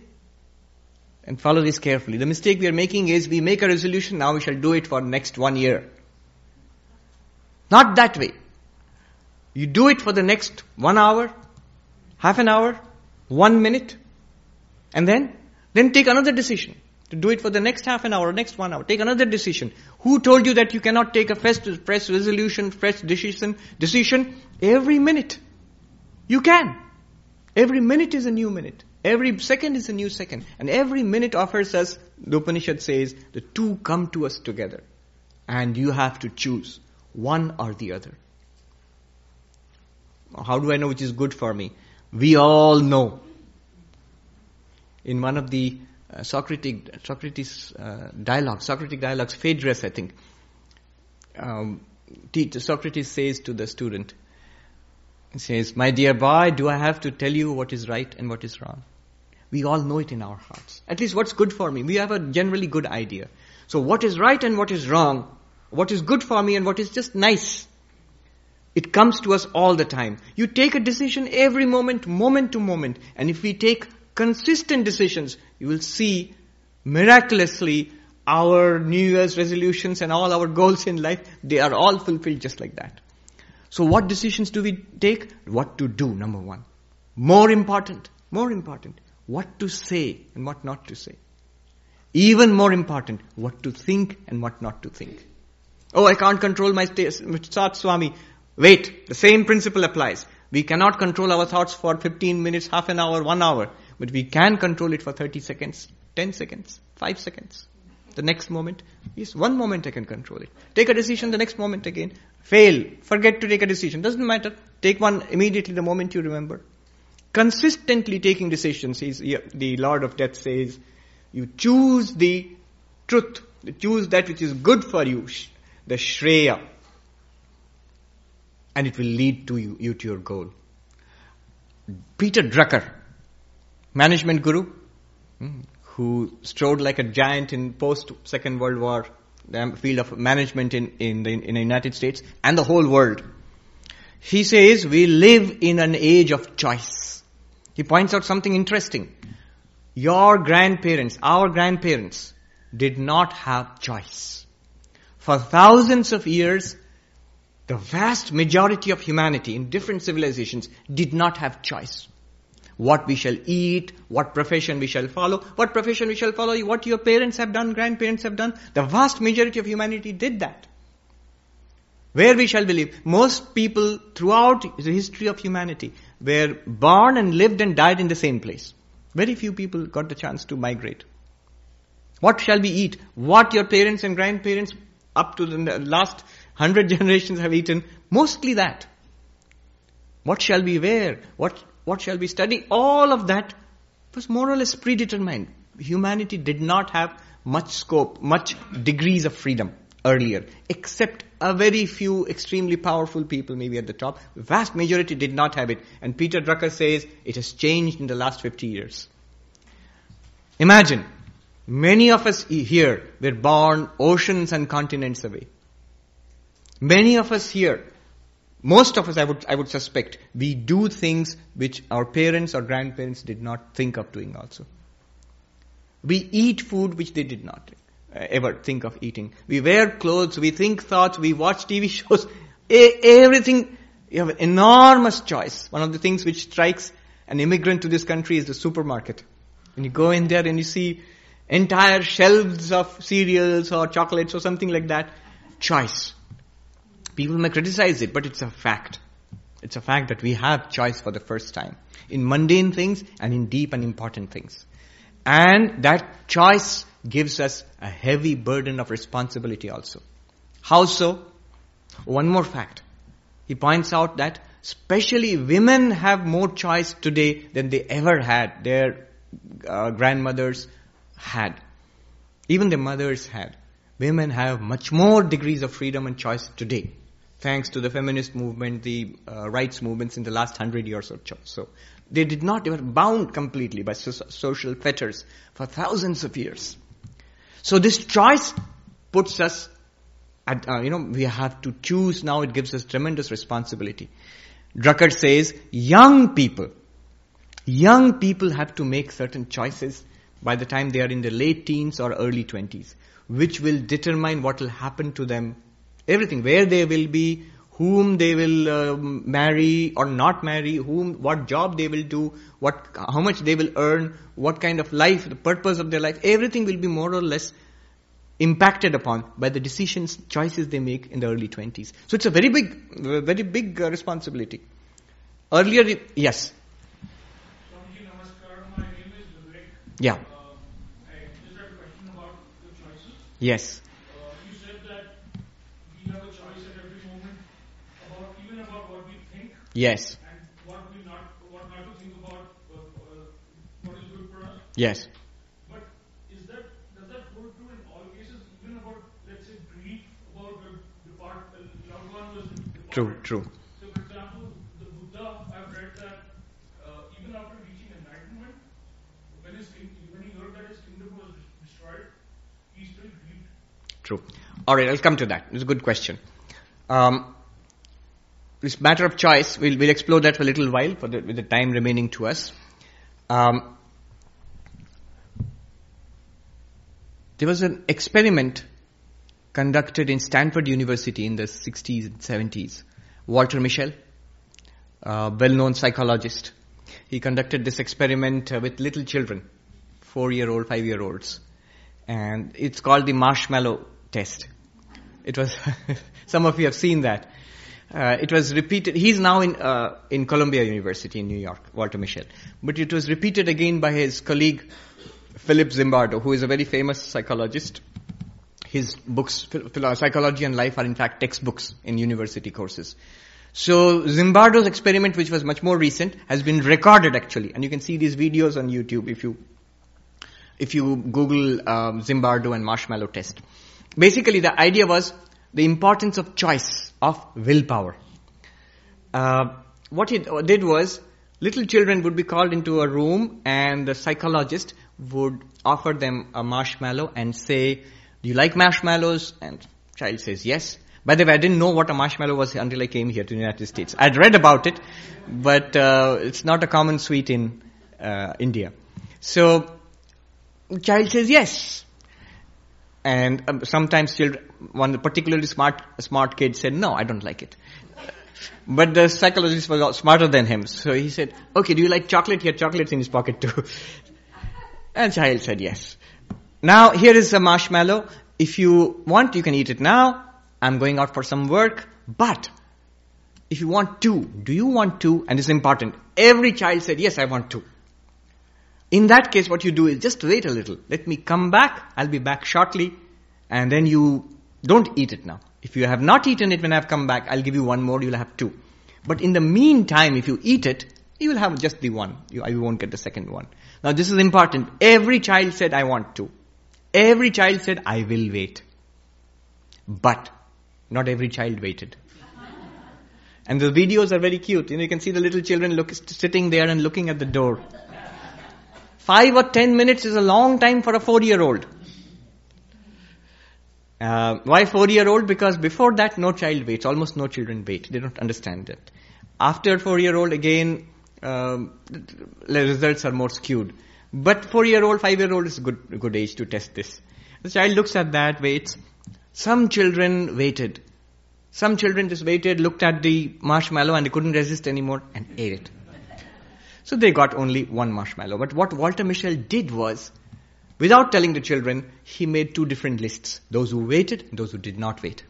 and follow this carefully, the mistake we are making is we make a resolution, now we shall do it for next one year. Not that way. You do it for the next one hour, half an hour, one minute, and then, then take another decision to do it for the next half an hour, next one hour. Take another decision. Who told you that you cannot take a fresh, fresh resolution, fresh decision, decision every minute? You can. Every minute is a new minute. Every second is a new second. And every minute offers us, the Upanishad says, the two come to us together. And you have to choose one or the other. How do I know which is good for me? We all know. In one of the uh, Socrates, Socrates uh, dialogue, Socratic dialogues, Phaedrus, I think. Um, Socrates says to the student, he says, My dear boy, do I have to tell you what is right and what is wrong? We all know it in our hearts. At least what's good for me. We have a generally good idea. So what is right and what is wrong, what is good for me and what is just nice, it comes to us all the time. You take a decision every moment, moment to moment. And if we take consistent decisions, you will see miraculously our New Year's resolutions and all our goals in life, they are all fulfilled just like that. So what decisions do we take? What to do, number one. More important, more important, what to say and what not to say. Even more important, what to think and what not to think. Oh, I can't control my thoughts, Swami. Wait, the same principle applies. We cannot control our thoughts for 15 minutes, half an hour, one hour. But we can control it for 30 seconds, 10 seconds, 5 seconds. the next moment. Yes, one moment I can control it. Take a decision, the next moment again. Fail. Forget to take a decision. Doesn't matter. Take one immediately the moment you remember. Consistently taking decisions, he's, the Lord of Death says, you choose the truth. Choose that which is good for you, the Shreya. And it will lead to you, you to your goal. Peter Drucker, management guru, hmm, who strode like a giant in post Second World War, the field of management in, in, the, in the United States and the whole world. He says we live in an age of choice. He points out something interesting. Your grandparents, our grandparents, did not have choice. For thousands of years, the vast majority of humanity in different civilizations did not have choice. What we shall eat, what profession we shall follow, what profession we shall follow, what your parents have done, grandparents have done. The vast majority of humanity did that. Where we shall believe. Most people throughout the history of humanity were born and lived and died in the same place. Very few people got the chance to migrate. What shall we eat? What your parents and grandparents up to the last hundred [laughs] generations have eaten? Mostly that. What shall we wear? What, what shall we study? All of that was more or less predetermined. Humanity did not have much scope, much degrees of freedom earlier, except a very few extremely powerful people maybe at the top. Vast majority did not have it. And Peter Drucker says it has changed in the last 50 years. Imagine, many of us here were born oceans and continents away. Many of us here, most of us I would, I would suspect, we do things which our parents or grandparents did not think of doing also. We eat food which they did not Uh, ever think of eating. We wear clothes, we think thoughts, we watch TV [laughs] shows, everything. You have an enormous choice. One of the things which strikes an immigrant to this country is the supermarket. When you go in there and you see entire shelves of cereals or chocolates or something like that, choice. People may criticize it, but it's a fact. It's a fact that we have choice for the first time in mundane things and in deep and important things. And that choice gives us a heavy burden of responsibility also. How so? One more fact. He points out that especially women have more choice today than they ever had, their uh, grandmothers had. Even their mothers had. Women have much more degrees of freedom and choice today, thanks to the feminist movement, the uh, rights movements in the last hundred years or so. They did not, they were bound completely by so- social fetters for thousands of years. So this choice puts us at, uh, you know, we have to choose now. It gives us tremendous responsibility. Drucker says, young people, young people have to make certain choices by the time they are in the late teens or early twenties, which will determine what will happen to them. Everything, where they will be, whom they will uh, marry or not marry, whom, what job they will do, what, how much they will earn, what kind of life, the purpose of their life, everything will be more or less impacted upon by the decisions, choices they make in the early 20s. So it's a very big, very big uh, responsibility. Earlier, yes. Yeah. Uh, yes. Yes. And what we not, what not to think about uh, uh, what is good for us. Yes. But is that does that hold true in all cases, even about let's say grief about the depart uh, loved one was departed? True. True. So, for example, the Buddha, I've read that uh, even after reaching enlightenment, when his when he heard that his kingdom was destroyed, he still grieved. True. All right, I'll come to that. It's a good question. Um, this matter of choice, we'll, we'll explore that for a little while for the, with the time remaining to us. Um, there was an experiment conducted in Stanford University in the 60s and 70s. Walter Mischel, a well-known psychologist, he conducted this experiment uh, with little children, four-year-old, five-year-olds, and it's called the marshmallow test. It was, [laughs] some of you have seen that. Uh, it was repeated. He's now in uh, in Columbia University in New York, Walter Mischel. But it was repeated again by his colleague Philip Zimbardo, who is a very famous psychologist. His books, psychology and life, are in fact textbooks in university courses. So Zimbardo's experiment, which was much more recent, has been recorded actually, and you can see these videos on YouTube if you if you Google um, Zimbardo and marshmallow test. Basically, the idea was the importance of choice of willpower. Uh, what he did was little children would be called into a room, and the psychologist would offer them a marshmallow and say, "Do you like marshmallows?" And child says yes. By the way, I didn't know what a marshmallow was until I came here to the United States. I'd read about it, but uh, it's not a common sweet in uh, India. So, child says yes. And um, sometimes children, one particularly smart, smart kid said, no, I don't like it. But the psychologist was smarter than him. So he said, okay, do you like chocolate? He had chocolates in his pocket too. [laughs] and child said yes. Now, here is a marshmallow. If you want, you can eat it now. I'm going out for some work, but if you want two, do you want two? And it's important. Every child said, yes, I want two. In that case, what you do is just wait a little. Let me come back. I'll be back shortly. And then you don't eat it now. If you have not eaten it when I've come back, I'll give you one more. You'll have two. But in the meantime, if you eat it, you will have just the one. You, you won't get the second one. Now this is important. Every child said, I want two. Every child said, I will wait. But not every child waited. And the videos are very cute. You know, you can see the little children look, sitting there and looking at the door. Five or ten minutes is a long time for a four-year-old. Uh, why four-year-old? Because before that, no child waits. Almost no children wait. They don't understand it. After four-year-old, again, um, the results are more skewed. But four-year-old, five-year-old is a good, good age to test this. The child looks at that, waits, some children waited. Some children just waited, looked at the marshmallow and they couldn't resist anymore and ate it. So they got only one marshmallow. But what Walter Mischel did was, without telling the children, he made two different lists. Those who waited, those who did not wait.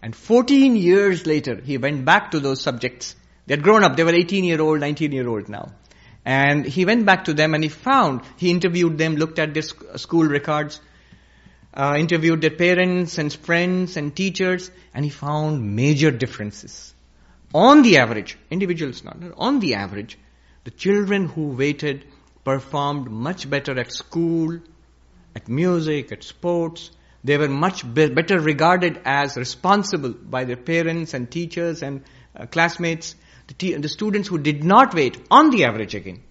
And 14 years later, he went back to those subjects. They had grown up. They were 18 year old, 19 year old now. And he went back to them and he found, he interviewed them, looked at their school records, uh, interviewed their parents and friends and teachers, and he found major differences. On the average, individuals not, on the average, the children who waited performed much better at school, at music, at sports. They were much be- better regarded as responsible by their parents and teachers and uh, classmates. The, te- the students who did not wait, on the average again,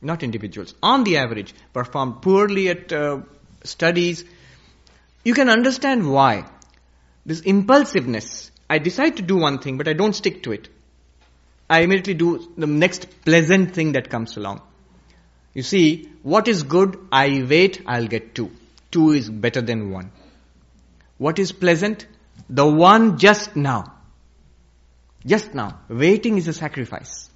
not individuals, on the average, performed poorly at uh, studies, you can understand why. This impulsiveness. I decide to do one thing, but I don't stick to it. I immediately do the next pleasant thing that comes along. You see, what is good, I wait, I'll get two. Two is better than one. What is pleasant? The one just now. Just now. Waiting is a sacrifice.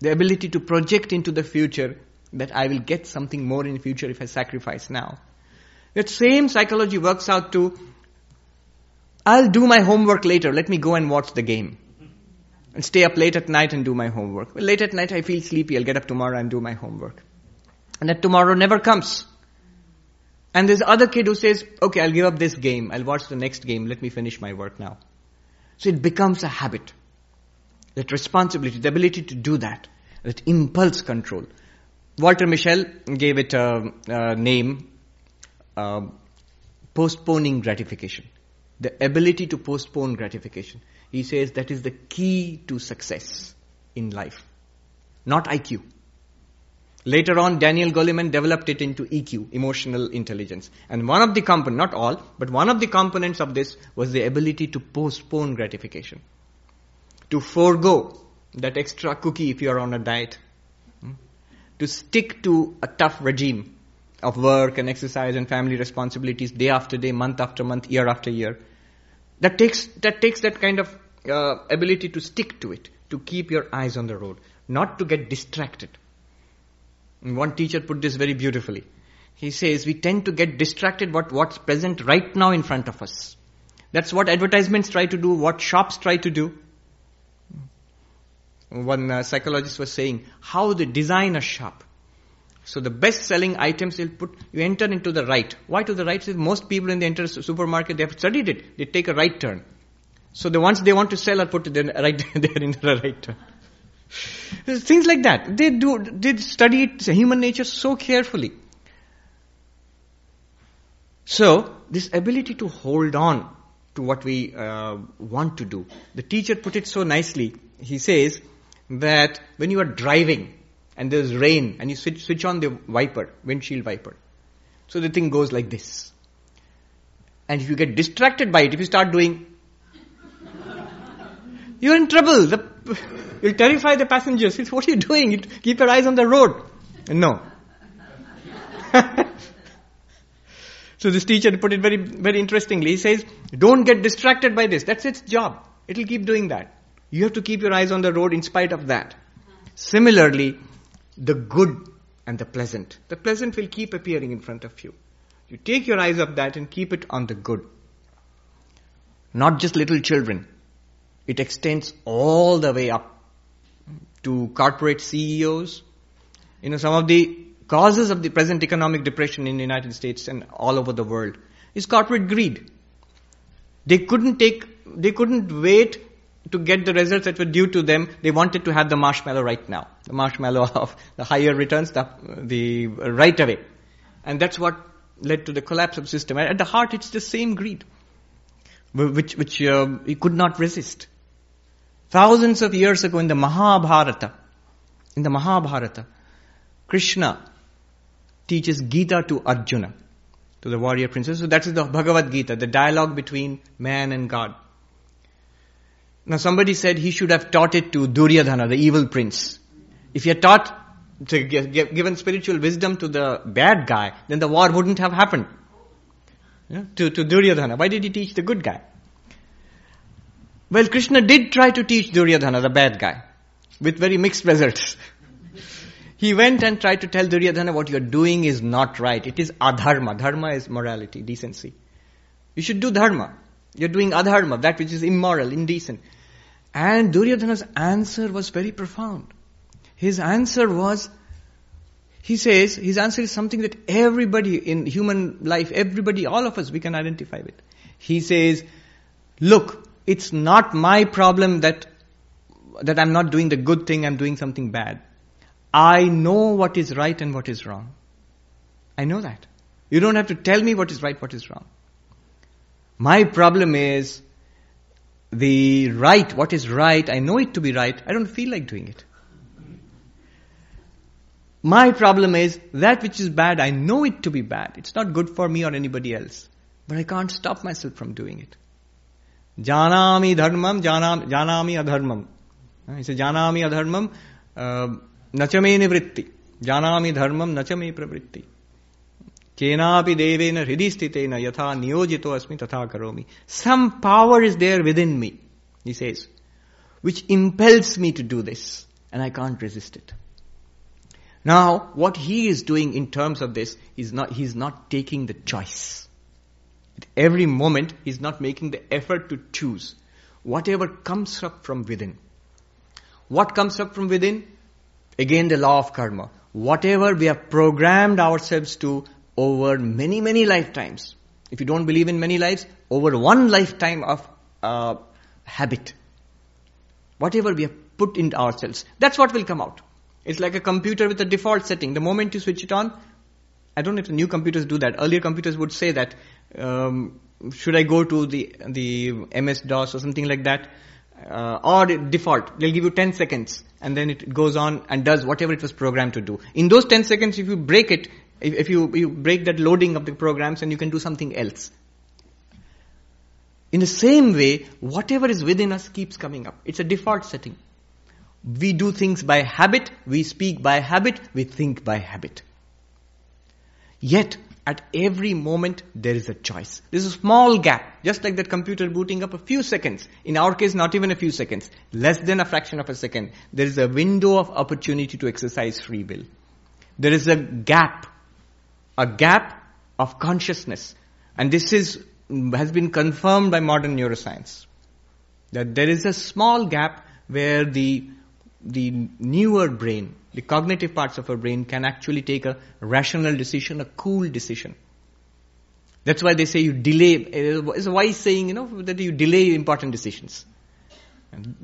The ability to project into the future that I will get something more in the future if I sacrifice now. That same psychology works out to, I'll do my homework later, let me go and watch the game. And stay up late at night and do my homework. Well, late at night I feel sleepy, I'll get up tomorrow and do my homework. And that tomorrow never comes. And there's other kid who says, okay, I'll give up this game, I'll watch the next game, let me finish my work now. So it becomes a habit. That responsibility, the ability to do that, that impulse control. Walter Mischel gave it a, a name uh, postponing gratification. The ability to postpone gratification. He says that is the key to success in life, not IQ. Later on, Daniel Goleman developed it into EQ, emotional intelligence. And one of the components, not all, but one of the components of this was the ability to postpone gratification. To forego that extra cookie if you are on a diet. Hmm? To stick to a tough regime of work and exercise and family responsibilities day after day, month after month, year after year. That takes that takes that kind of uh, ability to stick to it, to keep your eyes on the road, not to get distracted. One teacher put this very beautifully. He says we tend to get distracted what what's present right now in front of us. That's what advertisements try to do, what shops try to do. One uh, psychologist was saying how they design a shop So the best selling items you'll put, you enter into the right. Why to the right? Most people in the enter supermarket, they have studied it. They take a right turn. So the ones they want to sell are put there [laughs] right there in the right. Things like that. They do, they study human nature so carefully. So, this ability to hold on to what we uh, want to do. The teacher put it so nicely. He says that when you are driving and there's rain and you switch, switch on the wiper, windshield wiper, so the thing goes like this. And if you get distracted by it, if you start doing, you're in trouble. The, you'll terrify the passengers. It's, what are you doing? You keep your eyes on the road. No. [laughs] So this teacher put it very, very interestingly. He says, don't get distracted by this. That's its job. It'll keep doing that. You have to keep your eyes on the road in spite of that. Similarly, the good and the pleasant. The pleasant will keep appearing in front of you. You take your eyes off that and keep it on the good. Not just little children. It extends all the way up to corporate CEOs. You know, some of the causes of the present economic depression in the United States and all over the world is corporate greed. They couldn't take, they couldn't wait to get the results that were due to them. They wanted to have the marshmallow right now. The marshmallow [laughs] of the higher returns, the, the right away. And that's what led to the collapse of the system. At the heart, it's the same greed, which, which uh, he could not resist. Thousands of years ago in the Mahabharata, in the Mahabharata, Krishna teaches Gita to Arjuna, to the warrior princess. So that is the Bhagavad Gita, the dialogue between man and God. Now somebody said he should have taught it to Duryodhana, the evil prince. If he had taught, given spiritual wisdom to the bad guy, then the war wouldn't have happened. Yeah, to, to Duryodhana. Why did he teach the good guy? Well, Krishna did try to teach Duryodhana, the bad guy, with very mixed results. He went and tried to tell Duryodhana what you're doing is not right. It is adharma. Dharma is morality, decency. You should do dharma. You're doing adharma, that which is immoral, indecent. And Duryodhana's answer was very profound. His answer was, he says, his answer is something that everybody in human life, everybody, all of us, we can identify with. He says, look, it's not my problem that, that I'm not doing the good thing, I'm doing something bad. I know what is right and what is wrong. I know that. You don't have to tell me what is right, what is wrong. My problem is the right, what is right, I know it to be right, I don't feel like doing it. My problem is that which is bad, I know it to be bad. It's not good for me or anybody else. But I can't stop myself from doing it. जानामी धर्मम जाना, जानामी अधर्मम हाँ, इसे जानामी अधर्मम नचमे निवृत्ति। जानामी धर्मम नचमे प्रवृत्ति। केनापि देवेन हृदय स्थित न यथा नियोजित अस्मी तथा करोमी। Some power is there within me this sage which impels me to do this and I can't resist it now what he is doing in terms of this is not he is not taking the choice every moment he's not making the effort to choose whatever comes up from within what comes up from within Again, the law of karma. Whatever we have programmed ourselves to over many, many lifetimes. If you don't believe in many lives, over one lifetime of uh, habit. Whatever we have put in ourselves, that's what will come out. It's like a computer with a default setting. The moment you switch it on, I don't know if the new computers do that. Earlier computers would say that, um, should I go to the the MS DOS or something like that? uh, or default. They'll give you 10 seconds and then it goes on and does whatever it was programmed to do. In those 10 seconds, if you break it, if, if you, you break that loading of the programs and you can do something else. In the same way, whatever is within us keeps coming up. It's a default setting. We do things by habit, we speak by habit, we think by habit. Yet, at every moment there is a choice. There's a small gap, just like that computer booting up a few seconds. In our case, not even a few seconds, less than a fraction of a second. There is a window of opportunity to exercise free will. There is a gap, a gap of consciousness. And this is, has been confirmed by modern neuroscience. That there is a small gap where the the newer brain, the cognitive parts of our brain can actually take a rational decision, a cool decision. That's why they say you delay, it's a wise saying, you know, that you delay important decisions.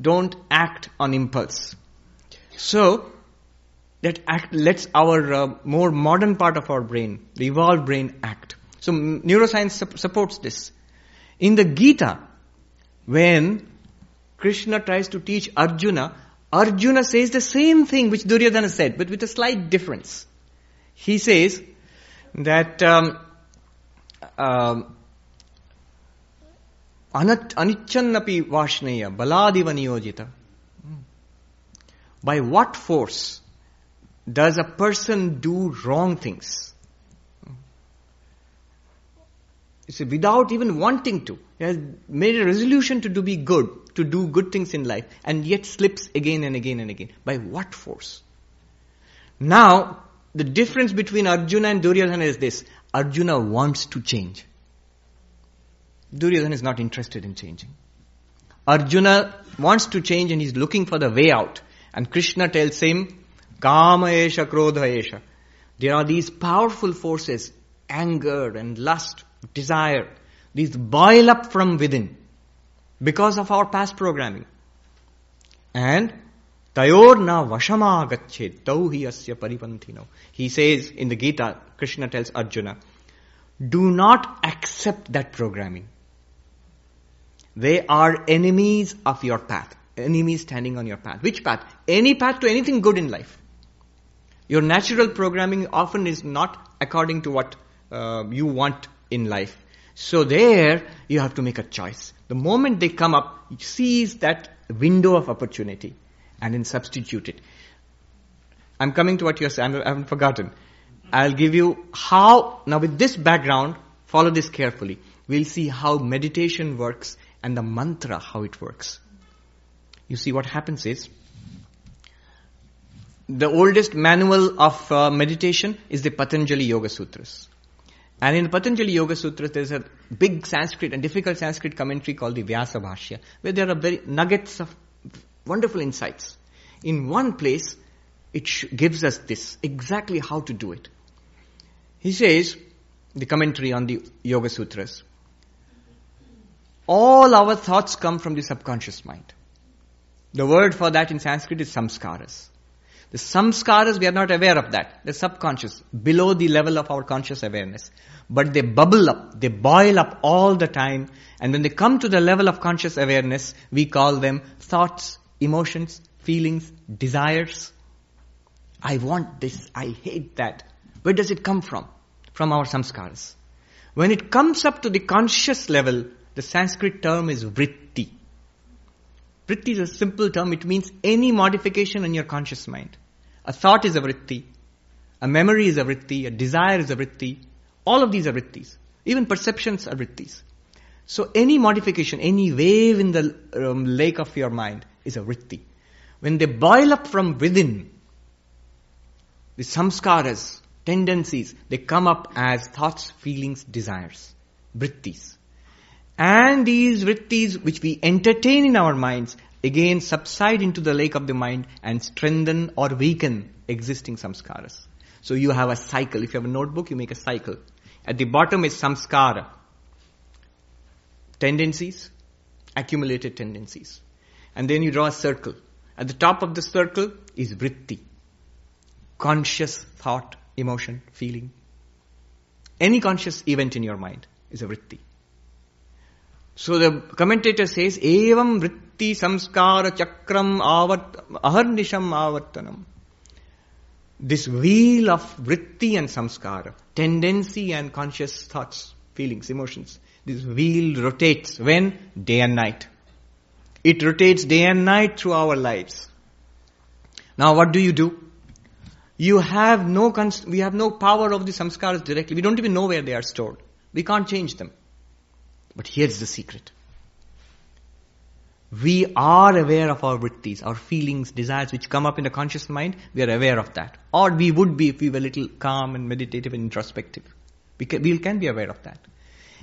Don't act on impulse. So, that act lets our uh, more modern part of our brain, the evolved brain, act. So, neuroscience su- supports this. In the Gita, when Krishna tries to teach Arjuna, Arjuna says the same thing which Duryodhana said, but with a slight difference. He says that um, um, anichannapi vashneya baladiva niyojita. By what force does a person do wrong things? Without even wanting to. He has made a resolution to do be good, to do good things in life, and yet slips again and again and again. By what force? Now, the difference between Arjuna and Duryodhana is this. Arjuna wants to change. Duryodhana is not interested in changing. Arjuna wants to change and he's looking for the way out. And Krishna tells him, Kama esha. There are these powerful forces, anger and lust, desire. These boil up from within because of our past programming. And tayor na vashama gachet tauhi asya paripantino. He says in the Gita, Krishna tells Arjuna, do not accept that programming. They are enemies of your path. Enemies standing on your path. Which path? Any path to anything good in life. Your natural programming often is not according to what uh, you want in life. So there, you have to make a choice. The moment they come up, seize that window of opportunity and then substitute it. I'm coming to what you're saying. I haven't forgotten. I'll give you how, now with this background, follow this carefully. We'll see how meditation works and the mantra, how it works. You see, what happens is, the oldest manual of uh, meditation is the Patanjali Yoga Sutras. And in the Patanjali Yoga Sutras, there's a big Sanskrit and difficult Sanskrit commentary called the Vyasa Bhashya, where there are very nuggets of wonderful insights. In one place, it gives us this, exactly how to do it. He says, the commentary on the Yoga Sutras, all our thoughts come from the subconscious mind. The word for that in Sanskrit is samskaras. The samskaras, we are not aware of that. The subconscious, below the level of our conscious awareness. But they bubble up, they boil up all the time, and when they come to the level of conscious awareness, we call them thoughts, emotions, feelings, desires. I want this, I hate that. Where does it come from? From our samskaras. When it comes up to the conscious level, the Sanskrit term is vritti. Vritti is a simple term. It means any modification in your conscious mind. A thought is a vritti. A memory is a vritti. A desire is a vritti. All of these are vrittis. Even perceptions are vrittis. So any modification, any wave in the um, lake of your mind is a vritti. When they boil up from within, the samskaras, tendencies, they come up as thoughts, feelings, desires, vrittis. And these vrittis which we entertain in our minds again subside into the lake of the mind and strengthen or weaken existing samskaras. So you have a cycle. If you have a notebook, you make a cycle. At the bottom is samskara. Tendencies, accumulated tendencies. And then you draw a circle. At the top of the circle is vritti. Conscious thought, emotion, feeling. Any conscious event in your mind is a vritti. So the commentator says, Evam vritti samskara chakram avat, aharnisham avartanam. This wheel of vritti and samskara, tendency and conscious thoughts, feelings, emotions, this wheel rotates when? Day and night. It rotates day and night through our lives. Now what do you do? You have no, we have no power of the samskaras directly. We don't even know where they are stored. We can't change them. But here's the secret. We are aware of our vrittis, our feelings, desires which come up in the conscious mind. We are aware of that. Or we would be if we were a little calm and meditative and introspective. We can, we can be aware of that.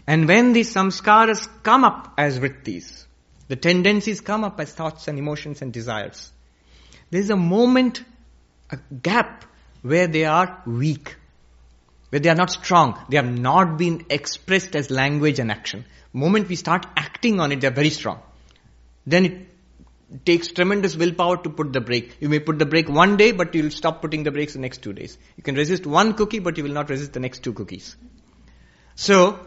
And when these samskaras come up as vrittis, the tendencies come up as thoughts and emotions and desires, There is a moment, a gap where they are weak, where they are not strong. They have not been expressed as language and action. Moment we start acting on it, they are very strong. Then it takes tremendous willpower to put the brake. You may put the brake one day, but you'll stop putting the brakes the next two days. You can resist one cookie, but you will not resist the next two cookies. So,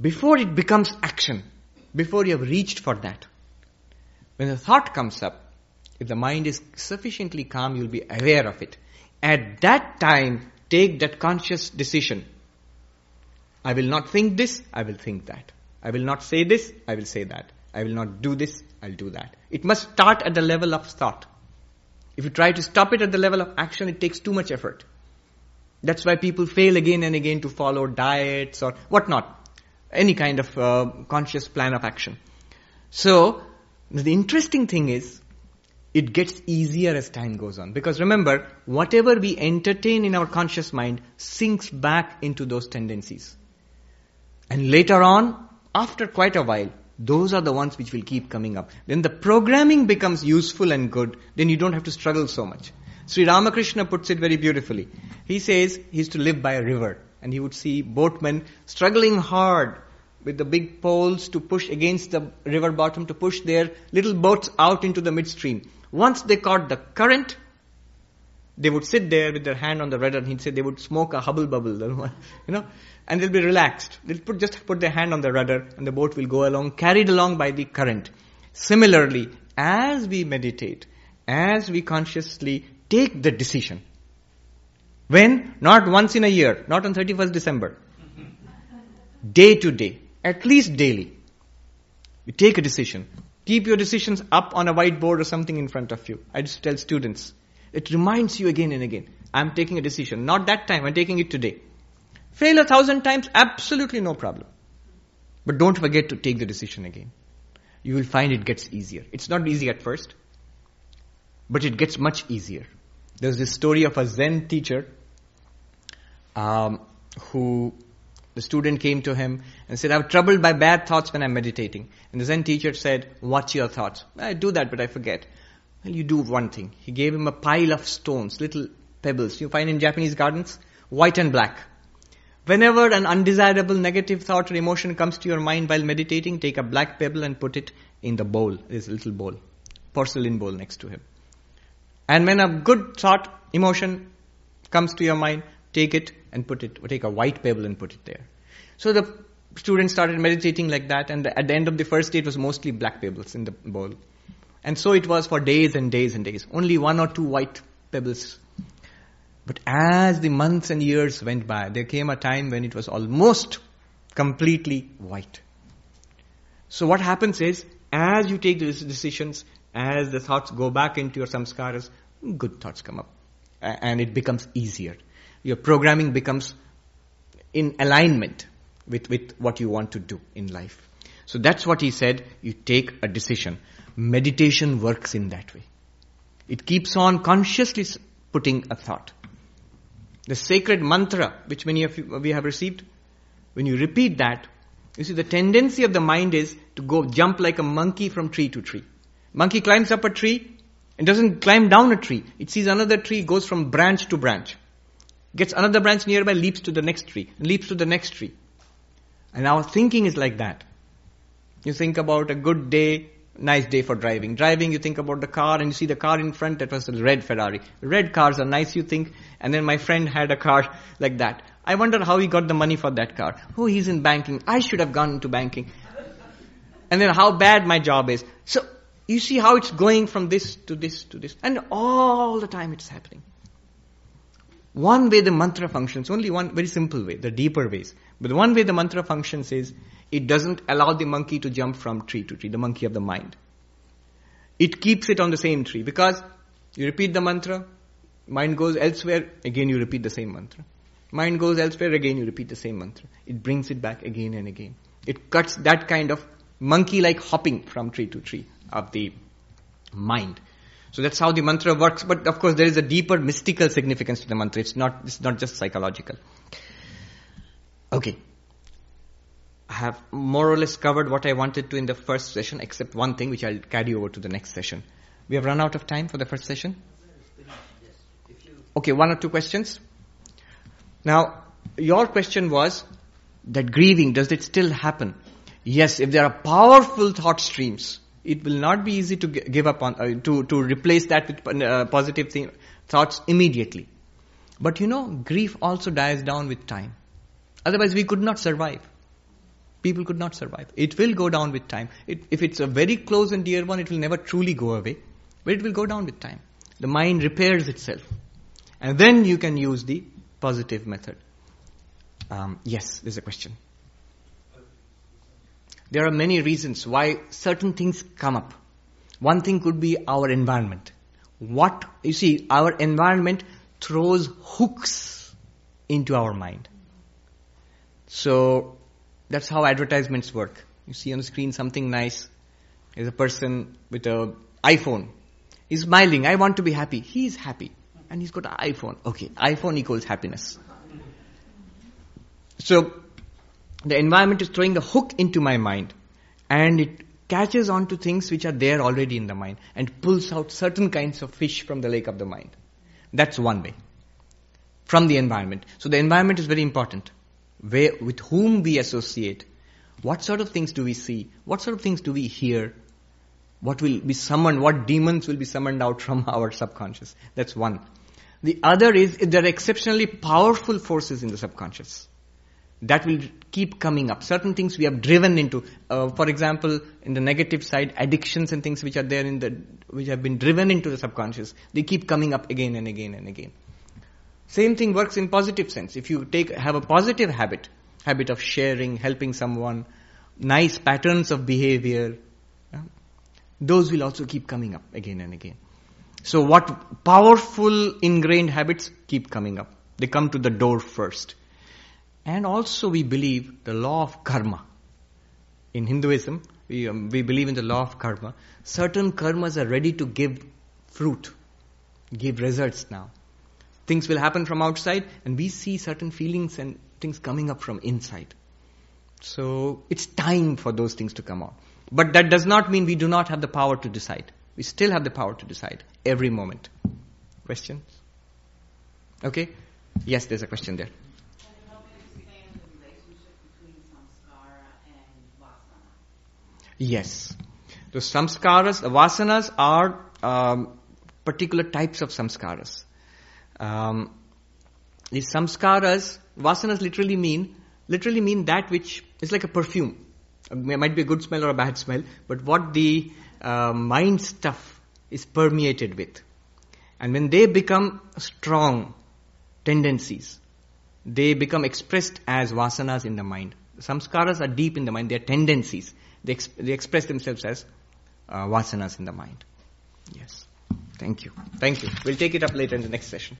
before it becomes action, before you have reached for that, when the thought comes up, if the mind is sufficiently calm, you'll be aware of it. At that time, take that conscious decision. I will not think this, I will think that. I will not say this, I will say that. I will not do this, I'll do that. It must start at the level of thought. If you try to stop it at the level of action, it takes too much effort. That's why people fail again and again to follow diets or whatnot. Any kind of uh, conscious plan of action. So, the interesting thing is, it gets easier as time goes on. Because remember, whatever we entertain in our conscious mind sinks back into those tendencies. And later on, after quite a while, those are the ones which will keep coming up. Then the programming becomes useful and good, then you don't have to struggle so much. Sri Ramakrishna puts it very beautifully. He says he used to live by a river and he would see boatmen struggling hard with the big poles to push against the river bottom to push their little boats out into the midstream. Once they caught the current, they would sit there with their hand on the rudder and he'd say they would smoke a hubble bubble, [laughs] you know, and they'll be relaxed. They'll put, just put their hand on the rudder and the boat will go along, carried along by the current. Similarly, as we meditate, as we consciously take the decision, when? Not once in a year, not on 31st December. Day to day, at least daily. You take a decision. Keep your decisions up on a whiteboard or something in front of you. I just tell students. It reminds you again and again. I'm taking a decision. Not that time, I'm taking it today. Fail a thousand times, absolutely no problem. But don't forget to take the decision again. You will find it gets easier. It's not easy at first, but it gets much easier. There's this story of a Zen teacher um, who the student came to him and said, I'm troubled by bad thoughts when I'm meditating. And the Zen teacher said, What's your thoughts? I do that, but I forget. Well, you do one thing. He gave him a pile of stones, little pebbles. You find in Japanese gardens, white and black. Whenever an undesirable negative thought or emotion comes to your mind while meditating, take a black pebble and put it in the bowl, this little bowl, porcelain bowl next to him. And when a good thought, emotion comes to your mind, take it and put it, take a white pebble and put it there. So the students started meditating like that, and at the end of the first day, it was mostly black pebbles in the bowl. And so it was for days and days and days. Only one or two white pebbles but as the months and years went by, there came a time when it was almost completely white. So what happens is, as you take these decisions, as the thoughts go back into your samskaras, good thoughts come up. And it becomes easier. Your programming becomes in alignment with, with what you want to do in life. So that's what he said, you take a decision. Meditation works in that way. It keeps on consciously putting a thought. The sacred mantra, which many of you, we have received, when you repeat that, you see the tendency of the mind is to go jump like a monkey from tree to tree. Monkey climbs up a tree and doesn't climb down a tree. It sees another tree, goes from branch to branch. Gets another branch nearby, leaps to the next tree, leaps to the next tree. And our thinking is like that. You think about a good day, nice day for driving. Driving, you think about the car and you see the car in front, that was a red Ferrari. Red cars are nice, you think. And then my friend had a car like that. I wonder how he got the money for that car. Oh, he's in banking. I should have gone into banking. And then how bad my job is. So, you see how it's going from this to this to this. And all the time it's happening. One way the mantra functions, only one very simple way, the deeper ways. But the one way the mantra functions is, it doesn't allow the monkey to jump from tree to tree, the monkey of the mind. It keeps it on the same tree because you repeat the mantra, mind goes elsewhere, again you repeat the same mantra. Mind goes elsewhere, again you repeat the same mantra. It brings it back again and again. It cuts that kind of monkey-like hopping from tree to tree of the mind. So that's how the mantra works, but of course there is a deeper mystical significance to the mantra. It's not, it's not just psychological. Okay. I have more or less covered what I wanted to in the first session, except one thing which I'll carry over to the next session. We have run out of time for the first session. Okay, one or two questions. Now, your question was that grieving, does it still happen? Yes, if there are powerful thought streams, it will not be easy to give up on, uh, to, to replace that with uh, positive th- thoughts immediately. But you know, grief also dies down with time. Otherwise, we could not survive. People could not survive. It will go down with time. It, if it's a very close and dear one, it will never truly go away, but it will go down with time. The mind repairs itself. And then you can use the positive method. Um, yes, there's a question. There are many reasons why certain things come up. One thing could be our environment. What, you see, our environment throws hooks into our mind. So, that's how advertisements work. You see on the screen something nice. There's a person with an iPhone. He's smiling. I want to be happy. He's happy. And he's got an iPhone. Okay, iPhone equals happiness. So, the environment is throwing a hook into my mind and it catches on to things which are there already in the mind and pulls out certain kinds of fish from the lake of the mind. That's one way. From the environment. So the environment is very important. Where, with whom we associate. What sort of things do we see? What sort of things do we hear? What will be summoned? What demons will be summoned out from [laughs] our subconscious? That's one. The other is there are exceptionally powerful forces in the subconscious that will keep coming up. Certain things we have driven into, uh, for example, in the negative side, addictions and things which are there in the, which have been driven into the subconscious, they keep coming up again and again and again. Same thing works in positive sense. If you take, have a positive habit, habit of sharing, helping someone, nice patterns of behavior, those will also keep coming up again and again. So what powerful ingrained habits keep coming up? They come to the door first. And also we believe the law of karma. In Hinduism, we, um, we believe in the law of karma. Certain karmas are ready to give fruit, give results now. Things will happen from outside and we see certain feelings and things coming up from inside. So it's time for those things to come out. But that does not mean we do not have the power to decide. We still have the power to decide every moment. Questions? Okay? Yes, there's a question there. Yes. The samskaras, vasanas are um, particular types of samskaras. Um, the samskaras, vasanas literally mean, literally mean that which is like a perfume. It might be a good smell or a bad smell, but what the uh, mind stuff is permeated with. And when they become strong tendencies, they become expressed as vasanas in the mind. Samskaras are deep in the mind, they are tendencies. They, they express themselves as uh, vasanas in the mind. Yes. Thank you. Thank you. We'll take it up later in the next session.